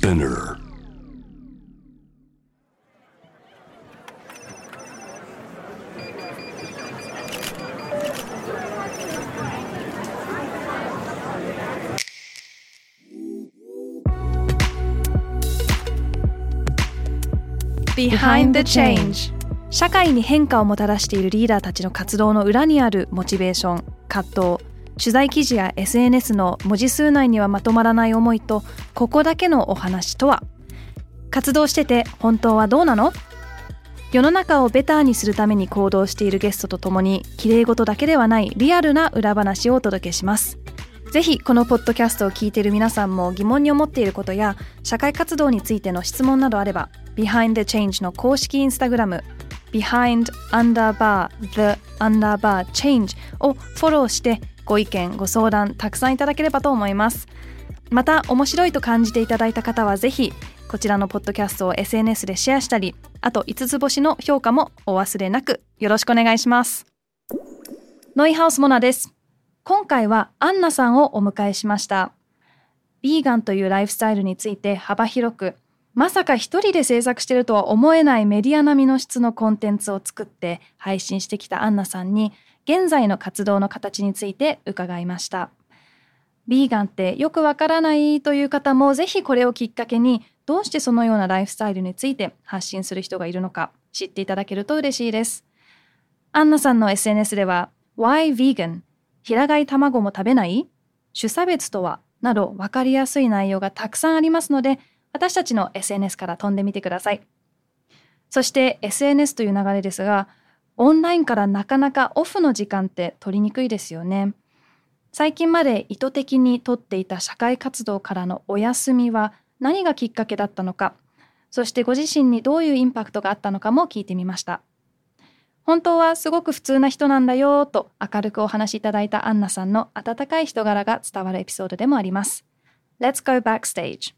Spinner. Behind the Change 社会に変化をもたらしているリーダーたちの活動の裏にあるモチベーション葛藤取材記事や SNS の文字数内にはまとまらない思いとここだけのお話とは？活動してて本当はどうなの？世の中をベターにするために行動しているゲストとともに綺麗事だけではないリアルな裏話をお届けします。ぜひこのポッドキャストを聞いている皆さんも疑問に思っていることや社会活動についての質問などあれば Behind the Change の公式インスタグラム behind underbar the underbar change をフォローしてご意見ご相談たくさんいただければと思います。また面白いと感じていただいた方はぜひこちらのポッドキャストを SNS でシェアしたりあと5つ星の評価もお忘れなくよろしくお願いします。ノイハウスモナです。今回はアンナさんをお迎えしました。ビーガンというライフスタイルについて幅広くまさか一人で制作しているとは思えないメディア並みの質のコンテンツを作って配信してきたアンナさんに現在の活動の形について伺いました。ビーガンってよくわからないという方もぜひこれをきっかけにどうしてそのようなライフスタイルについて発信する人がいるのか知っていただけると嬉しいです。アンナさんの SNS では Why Vegan? 平飼い卵も食べない？種差別とは？など分かりやすい内容がたくさんありますので私たちの SNS から飛んでみてください。そして SNS という流れですがオンラインからなかなかオフの時間って取りにくいですよね。最近まで意図的にとっていた社会活動からのお休みは何がきっかけだったのかそしてご自身にどういうインパクトがあったのかも聞いてみました。本当はすごく普通な人なんだよと明るくお話しいただいたアンナさんの温かい人柄が伝わるエピソードでもあります。Let's go backstage.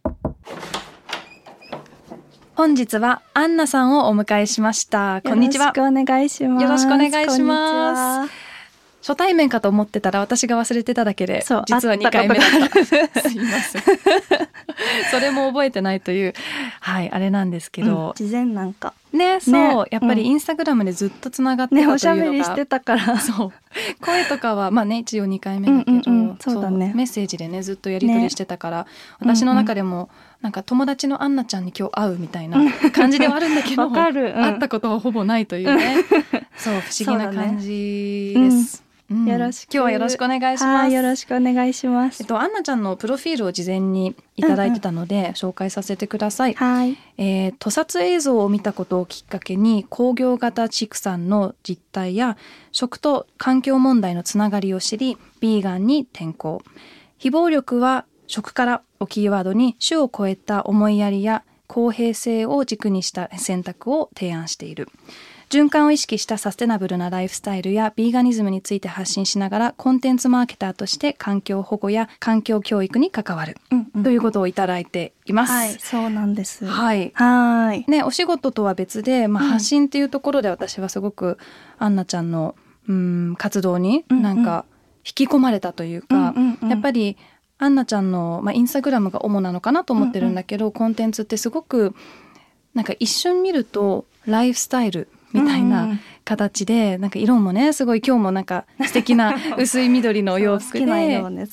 本日はアンナさんをお迎えしました。こんにちは。よろしくお願いします。よろしくお願いします。初対面かと思ってたら私が忘れてただけで実は2会った。回目だった。すいません。それも覚えてないというはいあれなんですけうんど、事前なんか。ねそう、ねやっぱりうんインスタグラムでずっとつながってたというのが、ねおしゃべりしてたから。そう。声とかはまあね一応2回目だけど、うんうんうん。そうだね。メッセージでねずっとやり取りしてたから、私の中でもなんか友達のアンナちゃんに今日会うみたいな感じではあるんだけど わかる。うん会ったことはほぼないというね、そう不思議な感じです。うんよろしく今日はよろしくお願いします。はいよろしくお願いします。えっとアンナちゃんのプロフィールを事前にいただいてたので、紹介させてください。はい。えー、屠殺映像を見たことをきっかけに工業型畜産の実態や食と環境問題のつながりを知りビーガンに転向非暴力は食からをキーワードに種を超えた思いやりや公平性を軸にした選択を提案している。循環を意識したサステナブルなライフスタイルやビーガニズムについて発信しながらコンテンツマーケターとして環境保護や環境教育に関わる、うんうん。ということをいただいています。はい、そうなんです。はい。はい。ね、お仕事とは別で、まあ、うん。発信っていうところで私はすごくアンナちゃんのうん活動になんか引き込まれたというか、うんうんうん。やっぱりアンナちゃんの、まあ、インスタグラムが主なのかなと思ってるんだけど、コンテンツってすごくなんか一瞬見るとライフスタイルみたいうんうなん。形で、なんか色もねすごい今日もなんか 素敵な薄い緑のお洋服で。をね。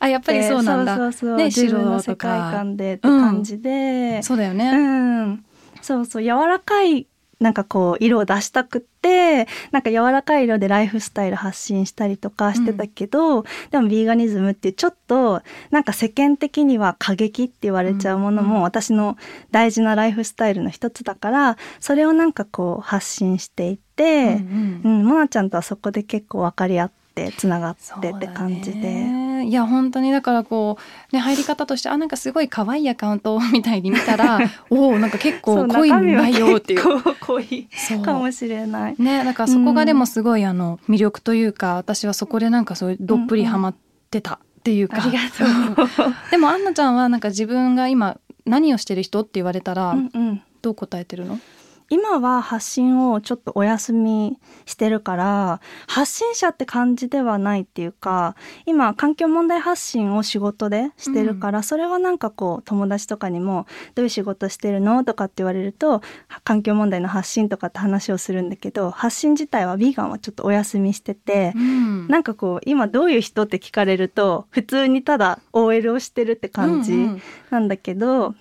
あやっぱりそうなんだ。そうそうそう。ね白とか。観でって感じで。そうだよね、うん。そうそう。柔らかいなんかこう色を出したくってなんか柔らかい色でライフスタイル発信したりとかしてたけど、でもビーガニズムっていうちょっとなんか世間的には過激って言われちゃうものうんうんも私の大事なライフスタイルの一つだからそれをなんかこう発信していって、うんうん。うん、モナちゃんとはそこで結構分かり合ってつながってって感じで。ねいや本当にだからこうね入り方としてあなんかすごい可愛いアカウント みたいに見たら おおなんか結構濃い内容っていう。中身は結構濃いそう。かもしれない。ねだからそこがでもすごいあの魅力というか私はそこでなんかそうどっぷりハマってたっていうか、ありがとう。でもアンナちゃんはなんか自分が今何をしてる人って言われたらうんうん。どう答えてるの、今は発信をちょっとお休みしてるから発信者って感じではないっていうか今環境問題発信を仕事でしてるから、それはなんかこう友達とかにも「どういう仕事してるの?」とかって言われると環境問題の発信とかって話をするんだけど発信自体はヴィーガンはちょっとお休みしてて、うん。なんかこう今どういう人って聞かれると普通にただ OL をしてるって感じうんうん。なんだけど、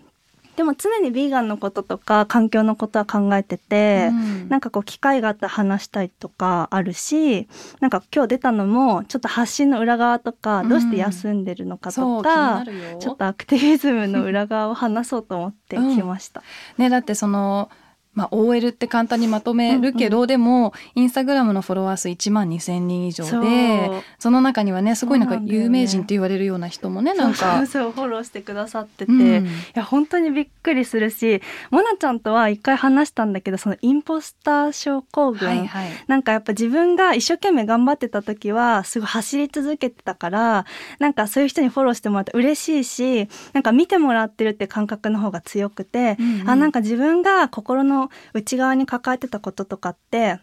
でも常にヴィーガンのこととか環境のことは考えてて、うん。なんかこう機会があったら話したいとかあるしなんか今日出たのもちょっと発信の裏側とか、うん。どうして休んでるのかとかるよ。ちょっとアクティビズムの裏側を話そうと思ってきました。ねだってそのまあ、OL って簡単にまとめるけど、でもインスタグラムのフォロワー数1万2,000人以上でその中にはねすごいなんか有名人って言われるような人もねなんか。そうそうフォローしてくださってて、うん。いや本当にびっくりするしモナちゃんとは一回話したんだけどそのインポスター症候群、はいはい。なんかやっぱ自分が一生懸命頑張ってた時はすごい走り続けてたからなんかそういう人にフォローしてもらって嬉しいしなんか見てもらってるって感覚の方が強くて、うんうん。あなんか自分が心の内側に抱えてたこととかって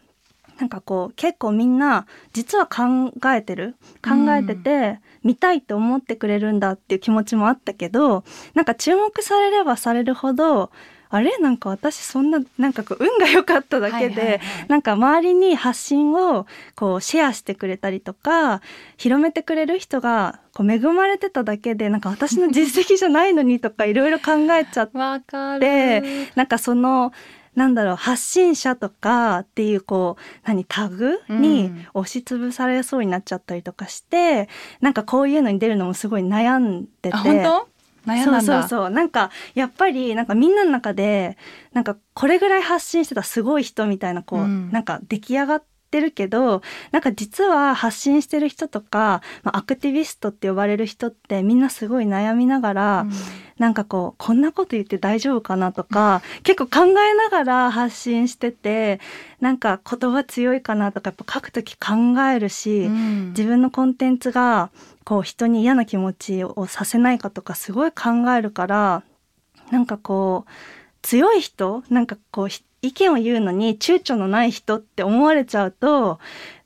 なんかこう結構みんな実は考えてる考えてて、見たいって思ってくれるんだっていう気持ちもあったけどなんか注目されればされるほどあれ？なんか私そんななんかこう運が良かっただけで、はいはいはい。なんか周りに発信をこうシェアしてくれたりとか広めてくれる人がこう恵まれてただけでなんか私の実績じゃないのにとかいろいろ考えちゃって なんかそのなんだろう発信者とかっていうこう何タグにうん。押しつぶされそうになっちゃったりとかして、なんかこういうのに出るのもすごい悩んでて。あ本当？悩んだんだ。そうそうそう。なんかやっぱりなんかみんなの中でなんかこれぐらい発信してたすごい人みたいなこう、うん。なんか出来上がってるけどなんか実は発信してる人とか、まあ、アクティビストって呼ばれる人ってみんなすごい悩みながら、うん。なんかこうこんなこと言って大丈夫かなとか結構考えながら発信しててなんか言葉強いかなとかやっぱ書くとき考えるし、うん。自分のコンテンツがこう人に嫌な気持ちをさせないかとかすごい考えるからなんかこう強い人なんかこうひ意見を言うのに躊躇のない人って思われちゃうと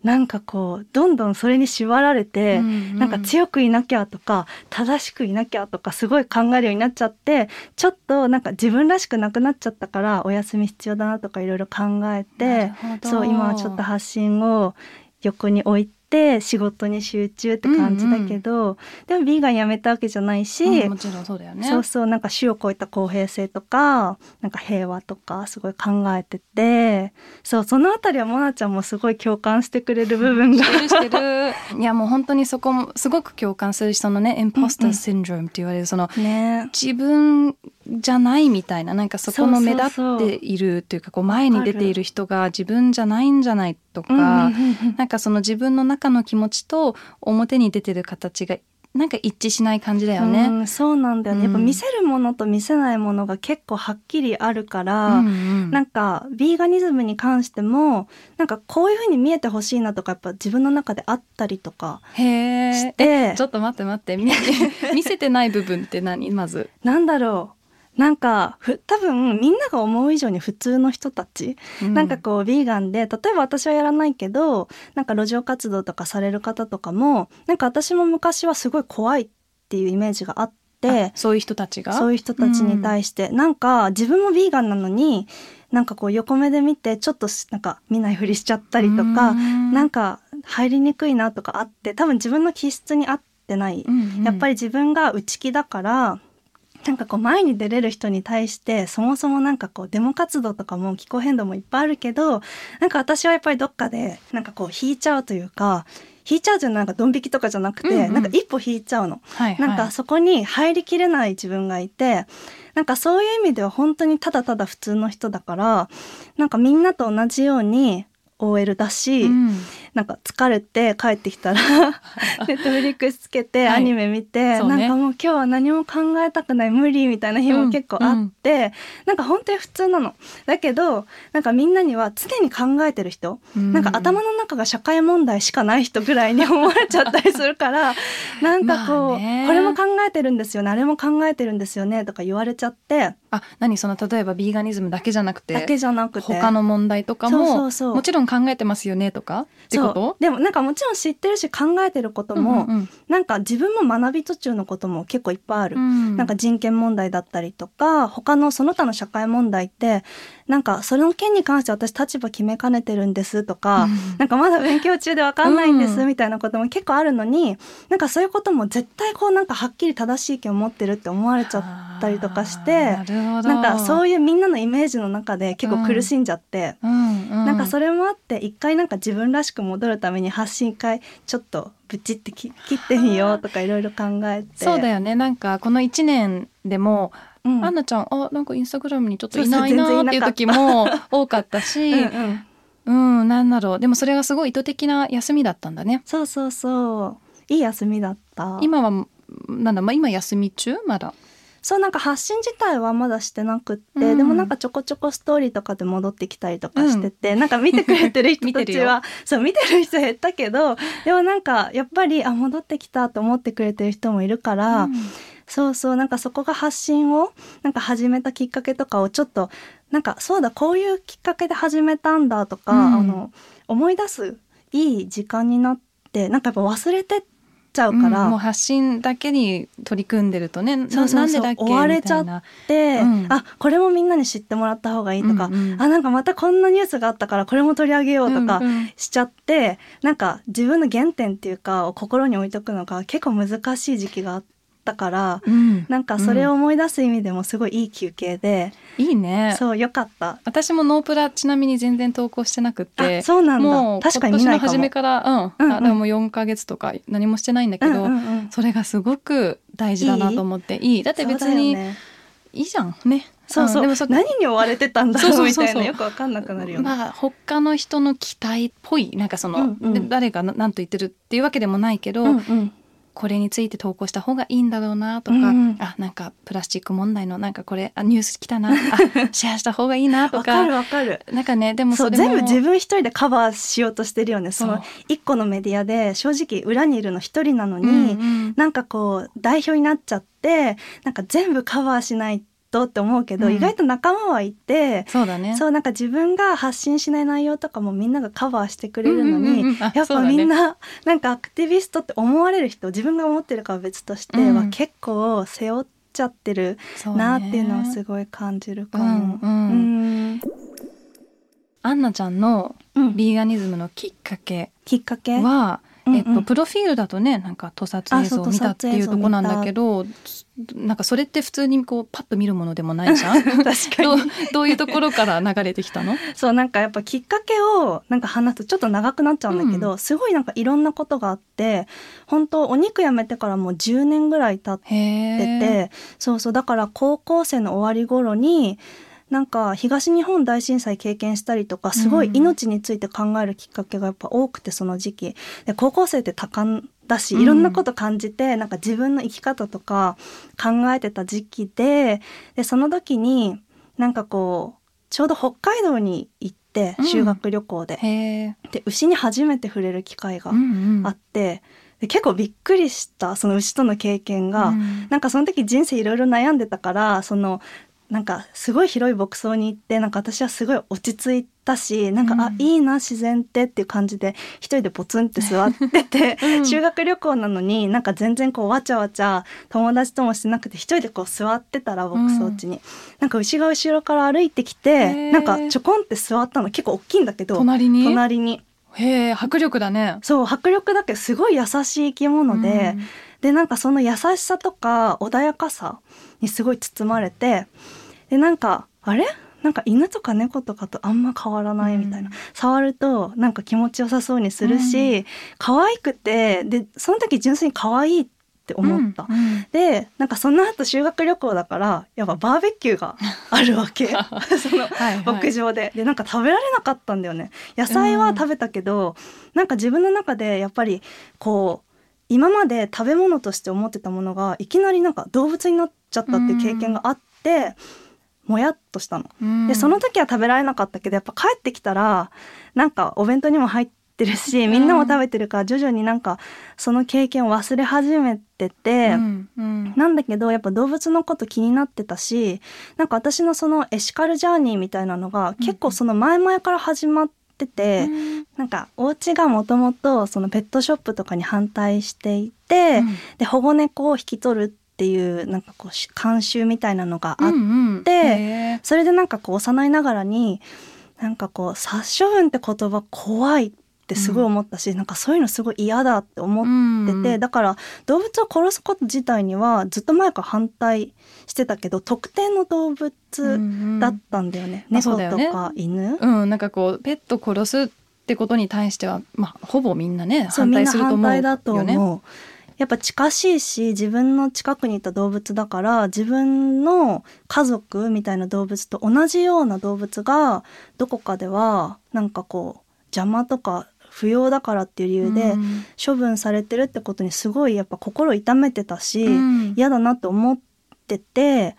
なんかこうどんどんそれに縛られて、うんうん。なんか強くいなきゃとか正しくいなきゃとかすごい考えるようになっちゃってちょっとなんか自分らしくなくなっちゃったからお休み必要だなとかいろいろ考えなてそう今はちょっと発信を横に置いて仕事に集中って感じだけど、でもビーガンやめたわけじゃないし、うんもちろんそうだよね。そうそうなんか種を超えた公平性とかなんか平和とかすごい考えててそうそのあたりはモナちゃんもすごい共感してくれる部分が。してるしてる。いやもう本当にそこもすごく共感するしそのねエンポスターシンドロームって言われるそのね。自分じゃないみたいななんかそこの目立っているっていうかこう前に出ている人が自分じゃないんじゃないとか、なんかその自分の中の気持ちと表に出てる形がなんか一致しない感じだよね。うん、そうなんだよね、やっぱうん見せるものと見せないものが結構はっきりあるから、うんうんなんかビーガニズムに関してもなんかこういう風に見えてほしいなとかやっぱ自分の中であったりとかへしえ。てちょっと待って待って。見見せてない部分って何？まず。なんだろうなんかふ多分みんなが思う以上に普通の人たち、なんかこうビーガンで例えば私はやらないけどなんか路上活動とかされる方とかもなんか私も昔はすごい怖いっていうイメージがあってあそういう人たちが？そういう人たちに対して、なんか自分もビーガンなのになんかこう横目で見てちょっとしなんか見ないふりしちゃったりとか、なんか入りにくいなとかあって多分自分の気質に合ってない、やっぱりり自分が内気だからなんかこう前に出れる人に対してそもそもなんかこうデモ活動とかも気候変動もいっぱいあるけどなんか私はやっぱりどっかでなんかこう引いちゃうというか引いちゃうというのはなんかドン引きとかじゃなくて、うんうんなんか一歩引いちゃうの。はいはい、なんかそこに入りきれない自分がいてなんかそういう意味では本当にただただ普通の人だからなんかみんなと同じように OL だし、うん。なんか疲れて帰ってきたら ネットフリックスつけてはい。アニメ見て、そうね。なんかもう今日は何も考えたくない無理みたいな日も結構あって、なんか本当に普通なの。だけどなんかみんなには常に考えてる人、なんか頭の中が社会問題しかない人ぐらいに思われちゃったりするから なんかこう、これも考えてるんですよねあれも考えてるんですよねとか言われちゃって。あ何その例えばビーガニズムだけじゃなくてだけじゃなくて。他の問題とかももちろん考えてますよねとかってこそとう。でもなんかもちろん知ってるし考えてることも、うんうんなんか自分も学び途中のことも結構いっぱいある。うん。なんか人権問題だったりとか他のその他の社会問題ってなんかそれの件に関して私立場決めかねてるんですとか、うん。なんかまだ勉強中でわかんないんですうん。みたいなことも結構あるのに、なんかそういうことも絶対こうなんかはっきり正しい意見を持ってるって思われちゃったりとかしてなるなんかそういうみんなのイメージの中で結構苦しんじゃって。うん。うん、なんかそれもあって一回なんか自分らしく戻るために発信会ちょっとブチってき切ってみようとかいろいろ考えて。そうだよね。なんかこの1年でも、うん。アンナちゃんあなんかインスタグラムにちょっといないなーっていう時も多かった うしんうん。うんなんだろう。でもそれがすごい意図的な休みだったんだね。そうそうそう。いい休みだった。今はなんだ、まあ、今休み中？まだそうなんか発信自体はまだしてなくって、うん。でもなんかちょこちょこストーリーとかで戻ってきたりとかしてて、なんか見てくれてる人たちは そう見てる人減ったけどでもなんかやっぱりあ戻ってきたと思ってくれてる人もいるから、うん。そうそうなんかそこが発信をなんか始めたきっかけとかをちょっとなんかそうだこういうきっかけで始めたんだとか、うん。あの思い出すいい時間になってなんかやっぱ忘れてっちゃうから、うんもう発信だけに取り組んでるとねなそうなんでだっけ？追われちゃっみたいな。で、うん。あこれもみんなに知ってもらった方がいいとか、うんうん。あなんかまたこんなニュースがあったからこれも取り上げようとかうんうん。しちゃって、なんか自分の原点っていうかを心に置いとくのが結構難しい時期があったから、うん。なんかそれを思い出す意味でもすごいいい休憩で、いいね。そうよかった。私もノープラちなみに全然投稿してなくてあそうなんだ。もう確かに今年の見ないかも。初めからうん、うんうん。あでももう4ヶ月とか何もしてないんだけど、うんうんうん。それがすごく大事だなと思っていい。だって別にいいじゃん。ね。そうそう、んでもそ何に追われてたんだろそううそうそうみたいなよくわかんなくなるよね。まあ他の人の期待っぽい。なんかその、うんうん。で誰がな何と言ってるっていうわけでもないけど、うんうんこれについて投稿した方がいいんだろうなとか、うんうん。あなんかプラスチック問題のなんかこれあニュース来たな。あシェアした方がいいなとわかるかわかる。なんかねでもそれも全部自分一人でカバーしようとしてるよね。その一個のメディアで正直裏にいるの一人なのに、うんうん。なんかこう代表になっちゃってなんか全部カバーしないとって思うけど、うん。意外と仲間はいて、そうだね。そうなんか自分が発信しない内容とかもみんながカバーしてくれるのに、うんうんうんやっぱみんな、なんかアクティビストって思われる人自分が思ってるかは別としてうん。は結構背負っちゃってるなっていうのはすごい感じるかも。うんうん。うん。アンナちゃんのうん。ビーガニズムのきっかけきっかけ？は、うんうんえっと、プロフィールだとねなんか屠殺映像を見たっていうとこなんだけどなんかそれって普通にこうパッと見るものでもないじゃん。確かどうにどういうところから流れてきたの？そうなんかやっぱきっかけをなんか話すとちょっと長くなっちゃうんだけど、うすごいなんかいろんなことがあって本当お肉やめてからもう10年ぐらい経ってへてえそうそうだから高校生の終わり頃になんか東日本大震災経験したりとかすごい命について考えるきっかけがやっぱ多くてその時期。で高校生って多感だしうん。いろんなこと感じて、なんか自分の生き方とか考えてた時期ででその時になんかこうちょうど北海道に行ってうん。修学旅行で、で牛に初めて触れる機会がうんうん。あって、で結構びっくりしたその牛との経験が、うん。なんかその時人生いろいろ悩んでたからそのなんかすごい広い牧草に行ってなんか私はすごい落ち着いたしなんか、うんあいいな自然ってっていう感じで一人でポツンって座ってて、うん。修学旅行なのになんか全然こうわちゃわちゃ友達ともしてなくて一人でこう座ってたら牧草地に、なんか牛が後ろから歩いてきへてー。なんかちょこんって座ったの結構大きいんだけど隣に？隣に。へえ迫力だね。そう迫力だけどすごい優しい生き物で。うんでなんかその優しさとか穏やかさにすごい包まれてでなんかあれ？なんか犬とか猫とかとあんま変わらないみたいな、うん。触るとなんか気持ちよさそうにするし、可愛くてでその時純粋に可愛いって思った。うんうん。でなんかその後修学旅行だからやっぱバーベキューがあるわけ。そのはいはい。牧場で。でなんか食べられなかったんだよね。野菜は食べたけど、なんか自分の中でやっぱりこう今まで食べ物として思ってたものがいきなりなんか動物になっちゃったっていう経験があって、もやっとしたの。うん。でその時は食べられなかったけどやっぱ帰ってきたらなんかお弁当にも入っってるしみんなも食べてるから徐々になんかその経験を忘れ始めてて、うん。うん。なんだけどやっぱ動物のこと気になってたしなんか私のそのエシカルジャーニーみたいなのが結構その前々から始まってて、なんかお家がもともとそのペットショップとかに反対していて、うん。で保護猫を引き取るっていうなんかこうし慣習みたいなのがあって、うんうん。それでなんかこう幼いながらになんかこう殺処分って言葉怖いってすごい思ったし、なんかそういうのすごい嫌だって思ってて、うん。だから動物を殺すこと自体にはずっと前から反対してたけど特定の動物だったんだよね、うんうだよねとか犬？うん、なんかこうペット殺すってことに対しては、まあ、ほぼみんなね反対すると思う対だとよね。思う。やっぱ近しいし自分の近くにいた動物だから自分の家族みたいな動物と同じような動物がどこかではなんかこう邪魔とか不要だからっていう理由でうん処分されてるってことにすごいやっぱ心痛めてたし、うん嫌だなって思ってて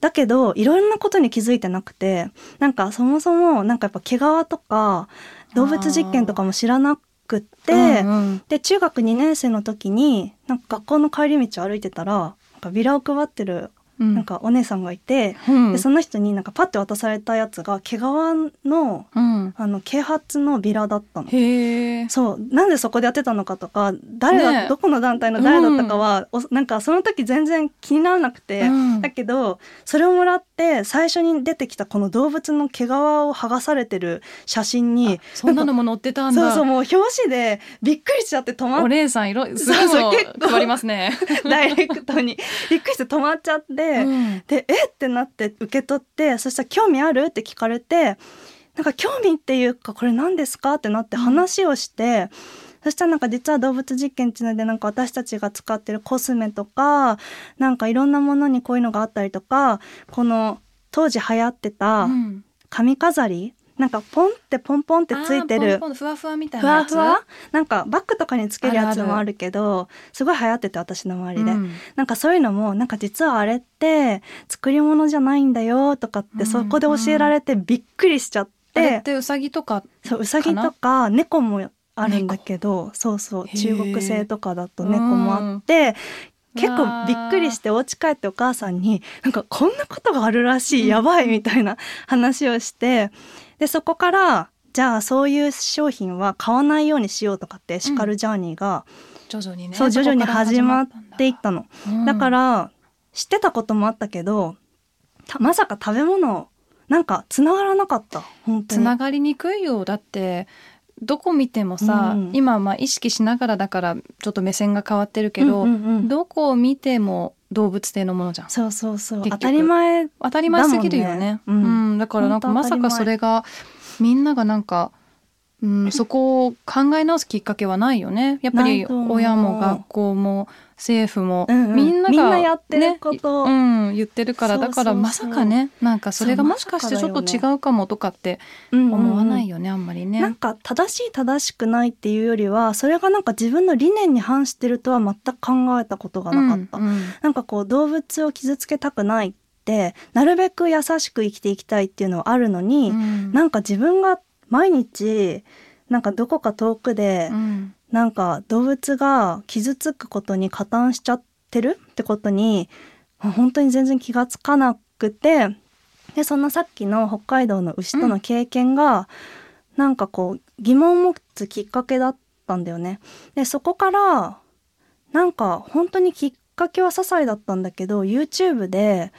だけどいろんなことに気づいてなくてなんかそもそもなんかやっぱ毛皮とか動物実験とかも知らなくって。うんうんで中学2年生の時になんか学校の帰り道を歩いてたらなんかビラを配ってるうんなんかお姉さんがいて、うん。でその人になんかパッて渡されたやつが毛皮のうん。あの啓発のビラだったの。そう。なんでそこでやってたのかとか誰だ、ねえ。どこの団体の誰だったかは、おなんかその時全然気にならなくて、うん。だけどそれをもらって最初に出てきたこの動物の毛皮を剥がされてる写真にそんなのも載ってたんだ。そうそうもう表紙でびっくりしちゃって止まっお姉さん色すごいもそうそう結構の配りますね。ダイレクトに。びっくりして止まっちゃって、うん。でえ？ってなって受け取ってそしたら「興味ある?」って聞かれてなんか興味っていうかこれ何ですか？ってなって話をして、そしたらなんか実は動物実験っていうのでなんか私たちが使ってるコスメとかなんかいろんなものにこういうのがあったりとかこの当時流行ってたうん。髪飾り、なんかポンってポンポンってついてるふわふわみたいふなやつ？わふわ？なんかバッグとかにつけるやつもあるけどすごい流行ってて私の周りで、うん。なんかそういうのもなんか実はあれって作り物じゃないんだよとかってうんそこで教えられてびっくりしちゃっ、あれっててうさぎとかそううさぎとか猫もあるんだけどそうそう中国製とかだと猫もあって結構びっくりしてお家帰ってお母さんになんかこんなことがあるらしいやばいみたいな話をしてでそこからじゃあそういう商品は買わないようにしようとかってエシカルジャーニーが、徐々にね。そう徐々に始まっていったの。うん。だから知ってたこともあったけどたまさか食べ物なんかつながらなかった。本当に。つながりにくいよ。だってどこ見てもさ、うん。今まあ意識しながらだからちょっと目線が変わってるけど、うんうんうん。どこを見ても動物性のものじゃん。そうそうそう。当たり前当たり前すぎるよね。うん。うん。だからなんかまさかそれがみんながなんか、うん、そこを考え直すきっかけはないよね。やっぱり親も学校も政府も、うんうん。みんなが、やってること。ねうん、言ってるからだからまさかねなんかそれがもしかしてちょっと違うかもとかってうんうんうん思わないよね、あんまりね。なんか正しい正しくないっていうよりはそれがなんか自分の理念に反してるとは全く考えたことがなかった、うんうん。なんかこう動物を傷つけたくないってなるべく優しく生きていきたいっていうのはあるのに、うん。なんか自分が毎日なんかどこか遠くで、うんなんか動物が傷つくことに加担しちゃってる？ってことに本当に全然気がつかなくて。でそのさっきの北海道の牛との経験が、なんかこう疑問を持つきっかけだったんだよね。でそこからなんか本当にきっかけは些細だったんだけど YouTube で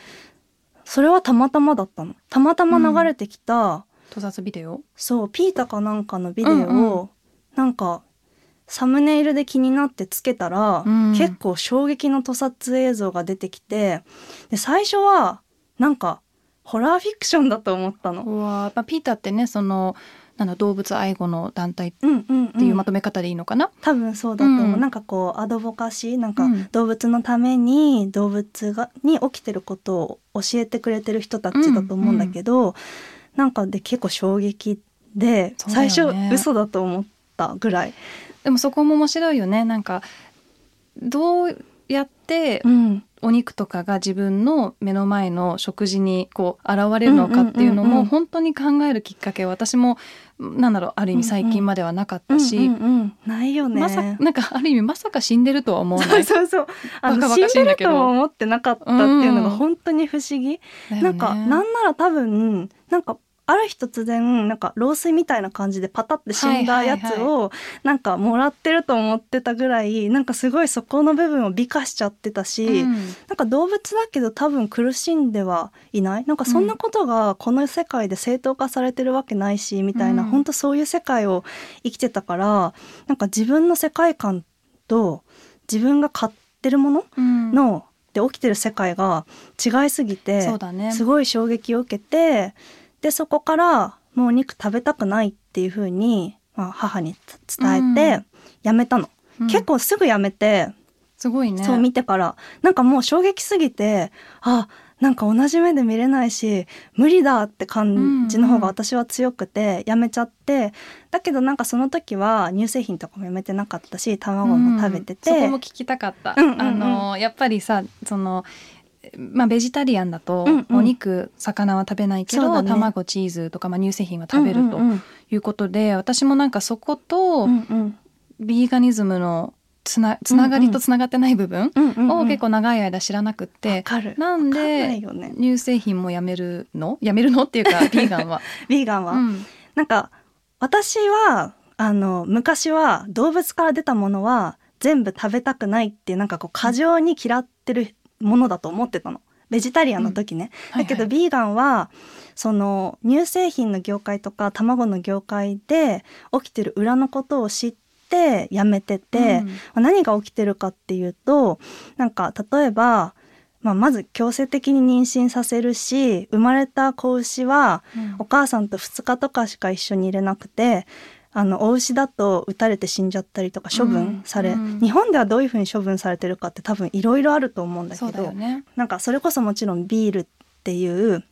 それはたまたまだったの。たまたま流れてきた、盗撮ビデオ？そうピータかなんかのビデオを、うんうなんかサムネイルで気になってつけたら、うん。結構衝撃の屠殺映像が出てきてで最初はなんかホラーフィクションだと思ったの。うわー。まあ、ピーターってねそのなんだ動物愛護の団体っうんうんうん、ていうまとめ方でいいのかな、多分そうだと思う、うん。なんかこうアドボカシーなんかうん。動物のために動物がに起きてることを教えてくれてる人たちだと思うんだけど、なんかで結構衝撃で、そうだ最初嘘だと思ったぐらい。でもそこも面白いよね。なんかどうやってうん。お肉とかが自分の目の前の食事にこう現れるのかっていうのうんうんうんうん。も本当に考えるきっかけは私もなんだろうある意味最近まではなかったし、うんうんうん。ないよね。まさなんかある意味まさか死んでるとは思わない。そうそうそう。あのバカバ死んでるとは思ってなかったっていうのがうん本当に不思議。だよね。なんかなんなら多分なんかある日突然なんか老衰みたいな感じでパタって死んだやつをなんかもらってると思ってたぐらいなんかすごいそこの部分を美化しちゃってたし、うん。なんか動物だけど多分苦しんではいない？なんかそんなことがこの世界で正当化されてるわけないしみたいな、うん。本当そういう世界を生きてたからなんか自分の世界観と自分が買ってるもの？うん。の、で起きてる世界が違いすぎてそうだね。すごい衝撃を受けてでそこからもうお肉食べたくないっていう風に、まあ、母に伝えてやめたの、うん。結構すぐやめて、すごいね。そう見てから。なんかもう衝撃すぎてあなんか同じ目で見れないし無理だって感じの方が私は強くてやめちゃって、だけどなんかその時は乳製品とかもやめてなかったし卵も食べてて、うんそこも聞きたかった。うんうんうん。あのやっぱりさそのまあベジタリアンだと、お肉魚は食べないけど、卵チーズとか、まあ、乳製品は食べるということで、私もなんかそこと、ビーガニズムのつなつながりとつながってない部分を結構長い間知らなくって、なんで乳製品もやめるの？やめるの？っていうか ビーガンは。ビーガンは、うん。なんか私はあの昔は動物から出たものは全部食べたくないってなんかこう過剰に嫌ってるものだと思ってたの。ベジタリアンの時ね、はいはい。だけどビーガンはその乳製品の業界とか卵の業界で起きてる裏のことを知ってやめてて、うん。まあ何が起きてるかっていうとなんか例えば、まあ、まず強制的に妊娠させるし生まれた子牛はお母さんと2日とかしか一緒に入れなくてあのお牛だと撃たれて死んじゃったりとか処分され、うん。うん日本ではどういうふうに処分されてるかって多分いろいろあると思うんだけど、ね。なんかそれこそもちろんビールっていう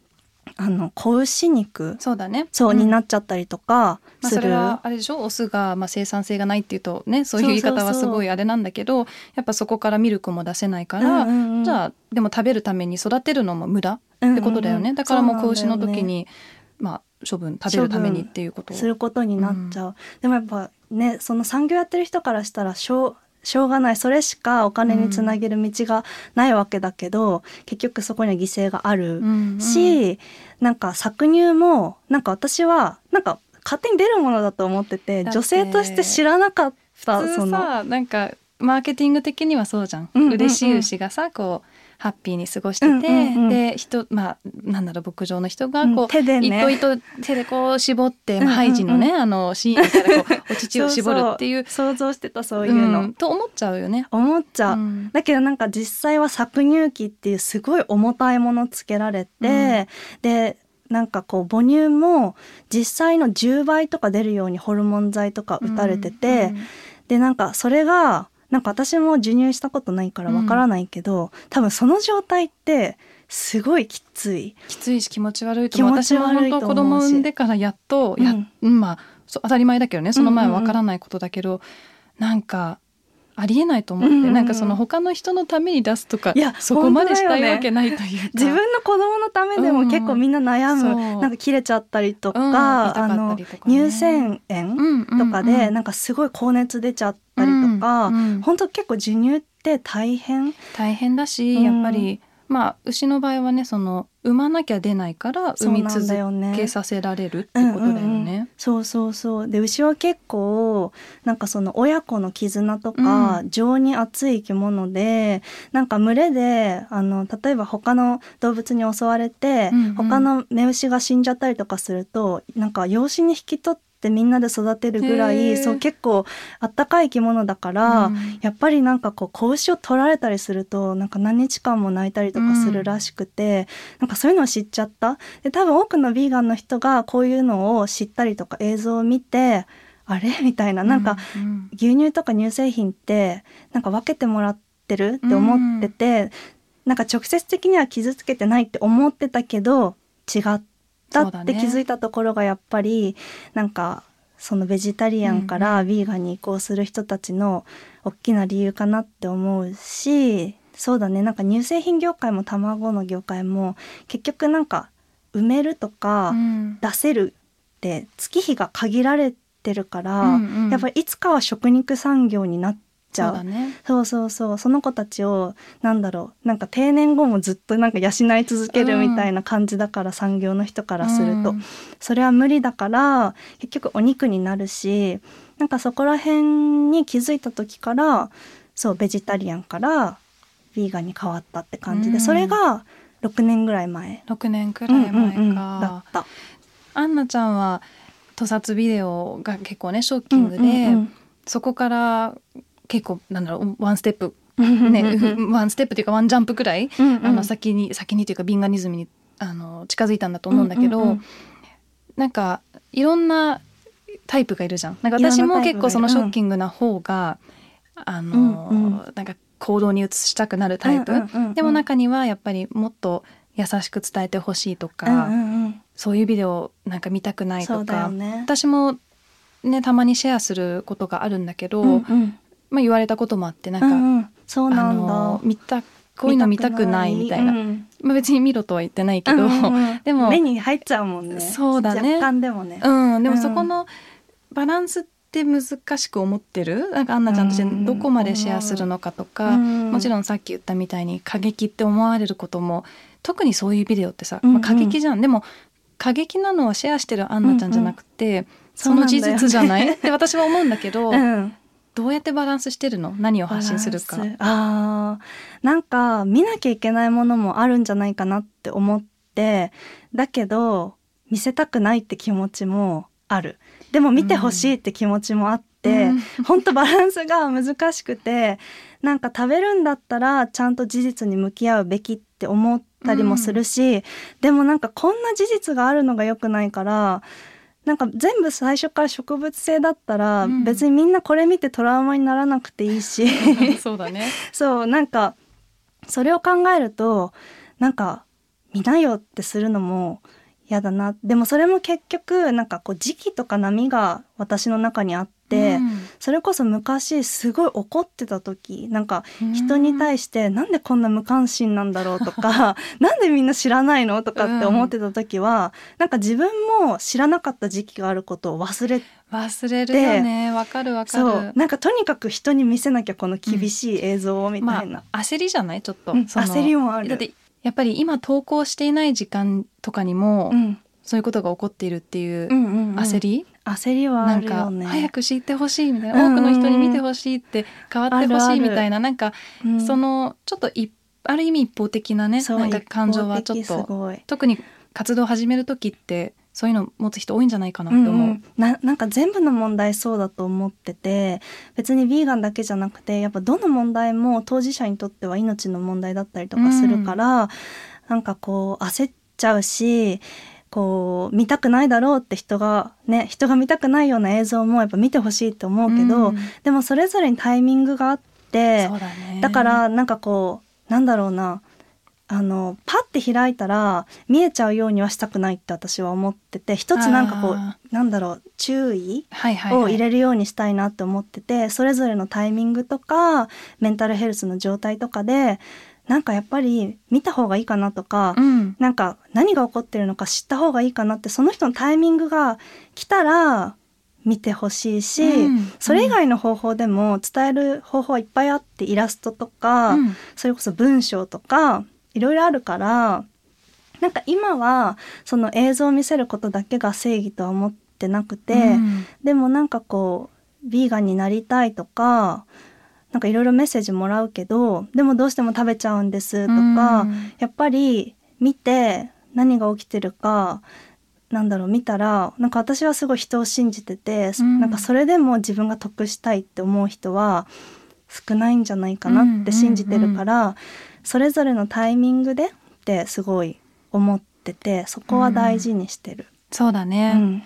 あの子牛肉そうだね。そう、んになっちゃったりとかまあ、する。それはあれでしょ？オスがまあ生産性がないっていうとねそういう言い方はすごいあれなんだけどやっぱそこからミルクも出せないから、うんうんうん。じゃあでも食べるために育てるのも無駄うんうんってことだよね、だからもう子牛の時に、まあ処分食べるためにっていうことすることになっちゃう、でもやっぱねその産業やってる人からしたらしょうしょうがないそれしかお金につなげる道がないわけだけど、結局そこには犠牲があるうんうんし、なんか搾乳もなんか私はなんか勝手に出るものだと思っててって女性として知らなかった普通そのさなんかマーケティング的にはそうじゃん、うんうんうん嬉しい牛がさこうハッピーに過ごしてて、うんうんうん。で人まあなんだろう牧場の人がうんこう、手でね。糸糸手でこう絞って、うんうんうん。ハイジのねあのシーンからこうお乳を 絞るっていう。想像してたそういうの、ん。と思っちゃうよね。思っちゃう、うん。だけどなんか実際は搾乳機っていうすごい重たいものつけられて、でなんかこう母乳も実際の10倍とか出るようにホルモン剤とか打たれてて、でなんかそれがなんか私も授乳したことないからわからないけど、多分その状態ってすごいきつい。きついし気持ち悪いと思う。私も本当子供産んでからやっとや、うん。まあ当たり前だけどね。その前はわからないことだけど、なんかありえないと思って、うんうんうん。なんかその他の人のために出すとかいやそこまでしたいわけないというか。自分の子供のためでも結構みんな悩む、そう。なんか切れちゃったりとか,、うん痛かったあの乳腺炎とかでなんかすごい高熱出ちゃったりとか、うんうん本当結構授乳って大変。大変だし、うんやっぱりまあ牛の場合はねその産まなきゃ出ないから産み続ねけさせられるってことだよね。うんうんうん。そうそうそう。で牛は結構なんかその親子の絆とか、情に熱い生き物でなんか群れであの例えば他の動物に襲われて、うんうん。他の雌牛が死んじゃったりとかするとなんか養子に引き取ってみんなで育てるぐらいそう結構あったかい生き物だから、うん。やっぱりなんかこう子牛を取られたりするとなんか何日間も泣いたりとかするらしくて、なんかそういうのを知っちゃった。で多分多くのビーガンの人がこういうのを知ったりとか映像を見てあれ？みたいな。なんかうん。牛乳とか乳製品ってなんか分けてもらってる？って思ってて、なんか直接的には傷つけてないって思ってたけど違ったそうだね。って気づいたところがやっぱりなんかそのベジタリアンからビーガンに移行する人たちの大きな理由かなって思うしそうだね。なんか乳製品業界も卵の業界も結局なんか埋めるとかうん。出せるって月日が限られてるから、うんうん。やっぱりいつかは食肉産業になっちゃう。そうだね。そうそうそう。その子たちをなんだろうなんか定年後もずっとなんか養い続けるみたいな感じだから、産業の人からすると、うん。それは無理だから結局お肉になるしなんかそこら辺に気づいた時からそうベジタリアンからヴィーガンに変わったって感じで、うん。それが6年ぐらい前。6年くらい前か、うんうんうんだった。アンナちゃんは屠殺ビデオが結構ねショッキングで、うん。そこから結構なんだろうワンステップうんうん。ね、ワンステップっていうかワンジャンプくらい、うんうん。あの先に先にというかビンガニズムにあの近づいたんだと思うんだけど、うんうんうんなんかいろんなタイプがいるじゃん。なんか私も結構そのショッキングな方が、あの、うんうん。なんか行動に移したくなるタイプ、うんうんうんうん。でも中にはやっぱりもっと優しく伝えてほしいとか、うんうんうん。そういうビデオなんか見たくないとか、よね。私もねたまにシェアすることがあるんだけど、うんうんまあ言われたこともあってなんか、うんうん。そうなあんだ。の。見たこういうの見たくないみたいな、うん。まあ、別に見ろとは言ってないけど、うんうんうん。でも目に入っちゃうもんね。そうだね。若干でもね。うん、でもうん。そこのバランスって難しく思ってる？なんかアンナちゃんとしてうんどこまでシェアするのかとか、うん。もちろんさっき言ったみたいに過激って思われることも特にそういうビデオってさ、うんうん。まあ、過激じゃん。でも過激なのはシェアしてるアンナちゃんじゃなくて、その事実じゃない？って私は思うんだけど、うん。どうやってバランスしてるの？何を発信するか。あーなんか見なきゃいけないものもあるんじゃないかなって思ってだけど見せたくないって気持ちもある。でも見てほしいって気持ちもあって、うん。ほんとバランスが難しくてなんか食べるんだったらちゃんと事実に向き合うべきって思ったりもするし、でもなんかこんな事実があるのが良くないからなんか全部最初から植物性だったらうん。別にみんなこれ見てトラウマにならなくていいし。そうだね。そうなんかそれを考えるとなんか見なよってするのも嫌だな。でもそれも結局なんかこう時期とか波が私の中にあって、それこそ昔すごい怒ってた時なんか人に対してなんでこんな無関心なんだろうとか なんでみんな知らないのとかって思ってた時は、なんか自分も知らなかった時期があることを忘れ忘れるよね。わかるわかる。そう。なんかとにかく人に見せなきゃこの厳しい映像をみたいな、まあ、焦りじゃない？ちょっと、うん焦りもある。だってやっぱり今投稿していない時間とかにも、うん。そういうことが起こっているっていううんうんうん焦り、焦りはなんかあるよね。早く知ってほしいみたいな、多くの人に見てほしいって変わってほしいみたいななんか、うん。そのちょっといある意味一方的なねなんか感情はちょっと特に活動を始める時ってそういうの持つ人多いんじゃないかなってうん思う。うんななんか全部の問題そうだと思ってて別にヴィーガンだけじゃなくてやっぱどの問題も当事者にとっては命の問題だったりとかするから、なんかこう焦っちゃうしこう見たくないだろうって人がね人が見たくないような映像もやっぱ見てほしいって思うけど、うん。でもそれぞれにタイミングがあってだね。だからなんかこうなんだろうなあのパッて開いたら見えちゃうようにはしたくないって私は思ってて一つなんかこあうなんだろう注意はいはいはい。を入れるようにしたいなって思ってて、それぞれのタイミングとかメンタルヘルスの状態とかでなんかやっぱり見た方がいいかなとか、うん。なんか何が起こってるのか知った方がいいかなってその人のタイミングが来たら見てほしいし、うん。それ以外の方法でも伝える方法はいっぱいあってイラストとか、うん。それこそ文章とかいろいろあるからなんか今はその映像を見せることだけが正義とは思ってなくて、うん。でもなんかこうビーガンになりたいとかなんかいろいろメッセージもらうけどでもどうしても食べちゃうんですとか、うん。やっぱり見て何が起きてるかなんだろう見たらなんか私はすごい人を信じてて、うん。なんかそれでも自分が得したいって思う人は少ないんじゃないかなって信じてるから、それぞれのタイミングでってすごい思っててそこは大事にしてる。そうだね、うん。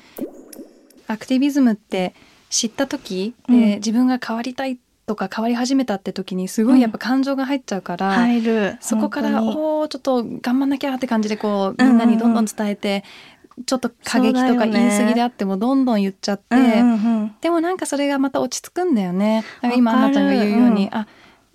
アクティビズムって知った時で、うん。自分が変わりたいとか変わり始めたって時にすごいやっぱ感情が入っちゃうから、入る。そこからおーちょっと頑張んなきゃって感じでこううんうんみんなにどんどん伝えて、ちょっと過激とか言い過ぎであってもどんどん言っちゃって、うんうんうん。でもなんかそれがまた落ち着くんだよね。今アンナちゃんが言うように、わあ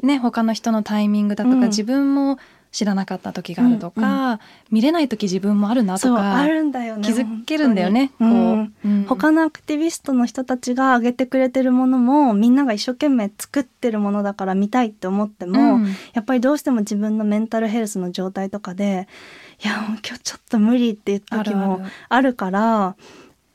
ね他の人のタイミングだとか、うん。自分も知らなかった時があるとか、うん見れない時自分もあるなとかあるんだよね気づけるんだよね。こう、うん。うん。他のアクティビストの人たちが上げてくれてるものもみんなが一生懸命作ってるものだから見たいって思っても、うん。やっぱりどうしても自分のメンタルヘルスの状態とかでいや今日ちょっと無理っていうあるあ時もる。あるから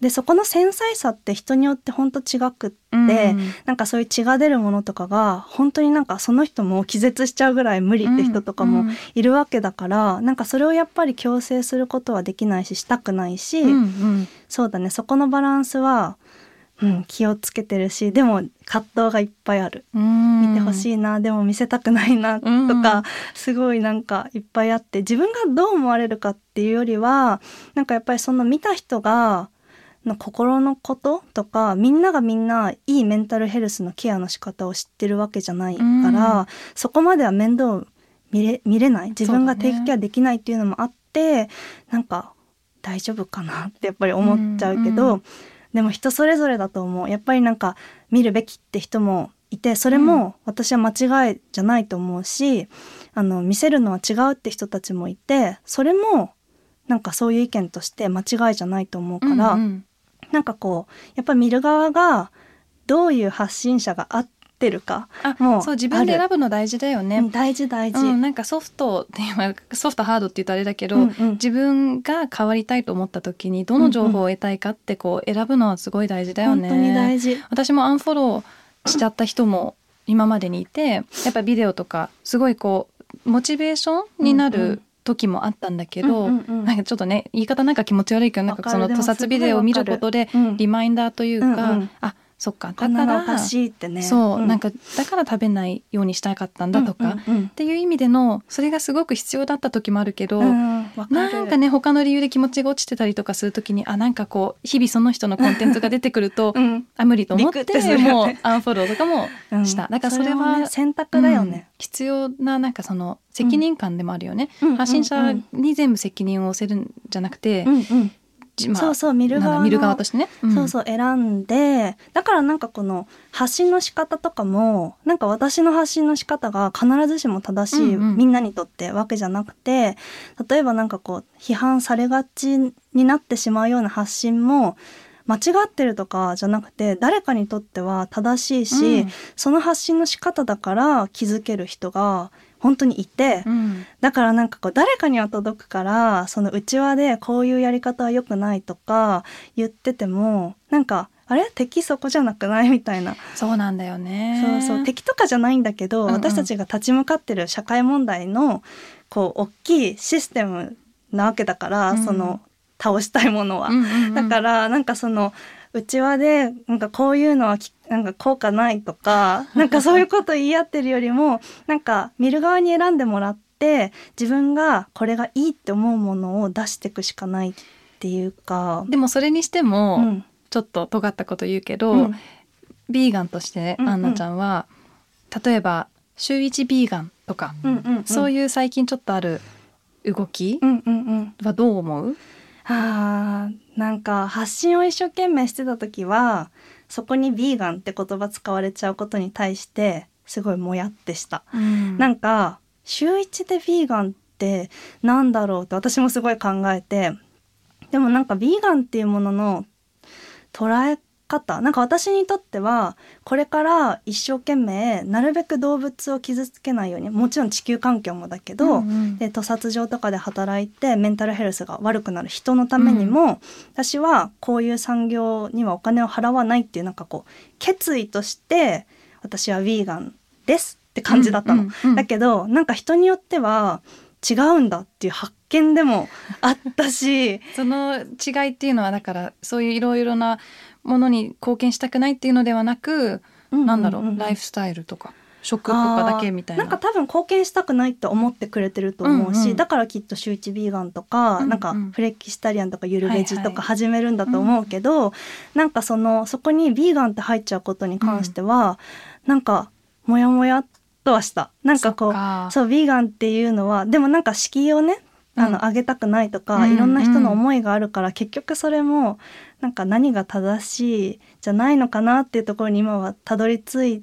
でそこの繊細さって人によって本当違くって、うん。なんかそういう血が出るものとかが本当になんかその人も気絶しちゃうぐらい無理って人とかもうん。いるわけだから、なんかそれをやっぱり強制することはできないししたくないし、うんうん。そうだね。そこのバランスは、うん、気をつけてるしでも葛藤がいっぱいある。うん。見てほしいな、でも見せたくないなとか、うんすごいなんかいっぱいあって自分がどう思われるかっていうよりはなんかやっぱりその見た人がの心のこととかみんながみんないいメンタルヘルスのケアの仕方を知ってるわけじゃないから、うん。そこまでは面倒見れ見れない。自分がテイクケアできないっていうのもあって、なんか大丈夫かなってやっぱり思っちゃうけど、うんうんでも人それぞれだと思う。やっぱりなんか見るべきって人もいてそれも私は間違いじゃないと思うし、あの見せるのは違うって人たちもいてそれもなんかそういう意見として間違いじゃないと思うから、うんうんなんかこうやっぱ見る側がどういう発信者が合ってるかあもうそう自分で選ぶの大事だよね。うん大事大事。うん、なんかソフトって今ソフトハードって言うとあれだけど、うんうん自分が変わりたいと思った時にどの情報を得たいかってこう選ぶのはすごい大事だよね。本当に大事。私もアンフォローしちゃった人も今までにいてやっぱビデオとかすごいこうモチベーションになうんうんる時もあったんだけど、うんうんうん。なんかちょっとね言い方なんか気持ち悪いけどなんかその屠殺ビデオを見ることでうんリマインダーというか、うんうん。あそっかこだからおかしいってね。そう、ん。なんかだから食べないようにしたかったんだとか、うんうんうん。っていう意味でのそれがすごく必要だった時もあるけど、うんわかるなんかね他の理由で気持ちが落ちてたりとかする時にあなんかこう日々その人のコンテンツが出てくると、うん。あ無理と思ってね。もうアンフォローとかもうん。した、だからそれもはね選択だようん。ね。必要ななんかその責任感でもあるよね、うん。発信者うん。に全部責任を負わせるんじゃなくて、うん。うん。じまあそうそう見る側見る側としてね、ん。そうそう選んで。だからなんかこの発信の仕方とかもなんか私の発信の仕方が必ずしも正しい、うんうん。みんなにとってわけじゃなくて例えばなんかこう批判されがちになってしまうような発信も間違ってるとかじゃなくて誰かにとっては正しいし、うん。その発信の仕方だから気づける人が本当にいて、うん。だからなんかこう誰かには届くからその内輪でこういうやり方は良くないとか言っててもなんかあれ？敵そこじゃなくない？みたいな、そうなんだよね。そうそう。敵とかじゃないんだけど、うんうん。私たちが立ち向かってる社会問題のこう大きいシステムなわけだから、うん。その倒したいものは。うんうんうん。だからなんかその内輪でなんかこういうのはきなんか効果ないとか なんかそういうこと言い合ってるよりもなんか見る側に選んでもらって自分がこれがいいって思うものを出していくしかないっていうか。でもそれにしても、うん。ちょっと尖ったこと言うけど、うん。ビーガンとしてうんうん。アンナちゃんは、例えば週一ビーガンとか、うんうんうん。そういう最近ちょっとある動きうんうんうん。はどう思う、あーなんか発信を一生懸命してた時はそこにビーガンって言葉使われちゃうことに対してすごいもやってした。なんか週一でビーガンってなんだろうって私もすごい考えてでもなんかビーガンっていうものの捉え方なんか私にとってはこれから一生懸命なるべく動物を傷つけないようにもちろん地球環境もだけど、うんうん。で屠殺場とかで働いてメンタルヘルスが悪くなる人のためにも、私はこういう産業にはお金を払わないっていうなんかこう決意として私はヴィーガンですって感じだったの。うんうんうん。だけどなんか人によっては違うんだっていう発見でもあったし。その違いっていうのはだからそういういろいろなものに貢献したくないっていうのではなく、なんだろうライフスタイルとか食とかだけみたいな。あーんか多分貢献したくないって思ってくれてると思うし、うんうん。だからきっと週一ビーガンとか、うんうん。なんかフレキシタリアンとかゆるベジとはいはいか始めるんだと思うけど、なんかそのそこにビーガンって入っちゃうことに関しては、なんかモヤモヤっとはした。なんかこうそうビーガンっていうのはでもなんか敷居をねあの、うん。上げたくないとか、うん。いろんな人の思いがあるから結局それもなんか何が正しいじゃないのかなっていうところに今はたどり着いっ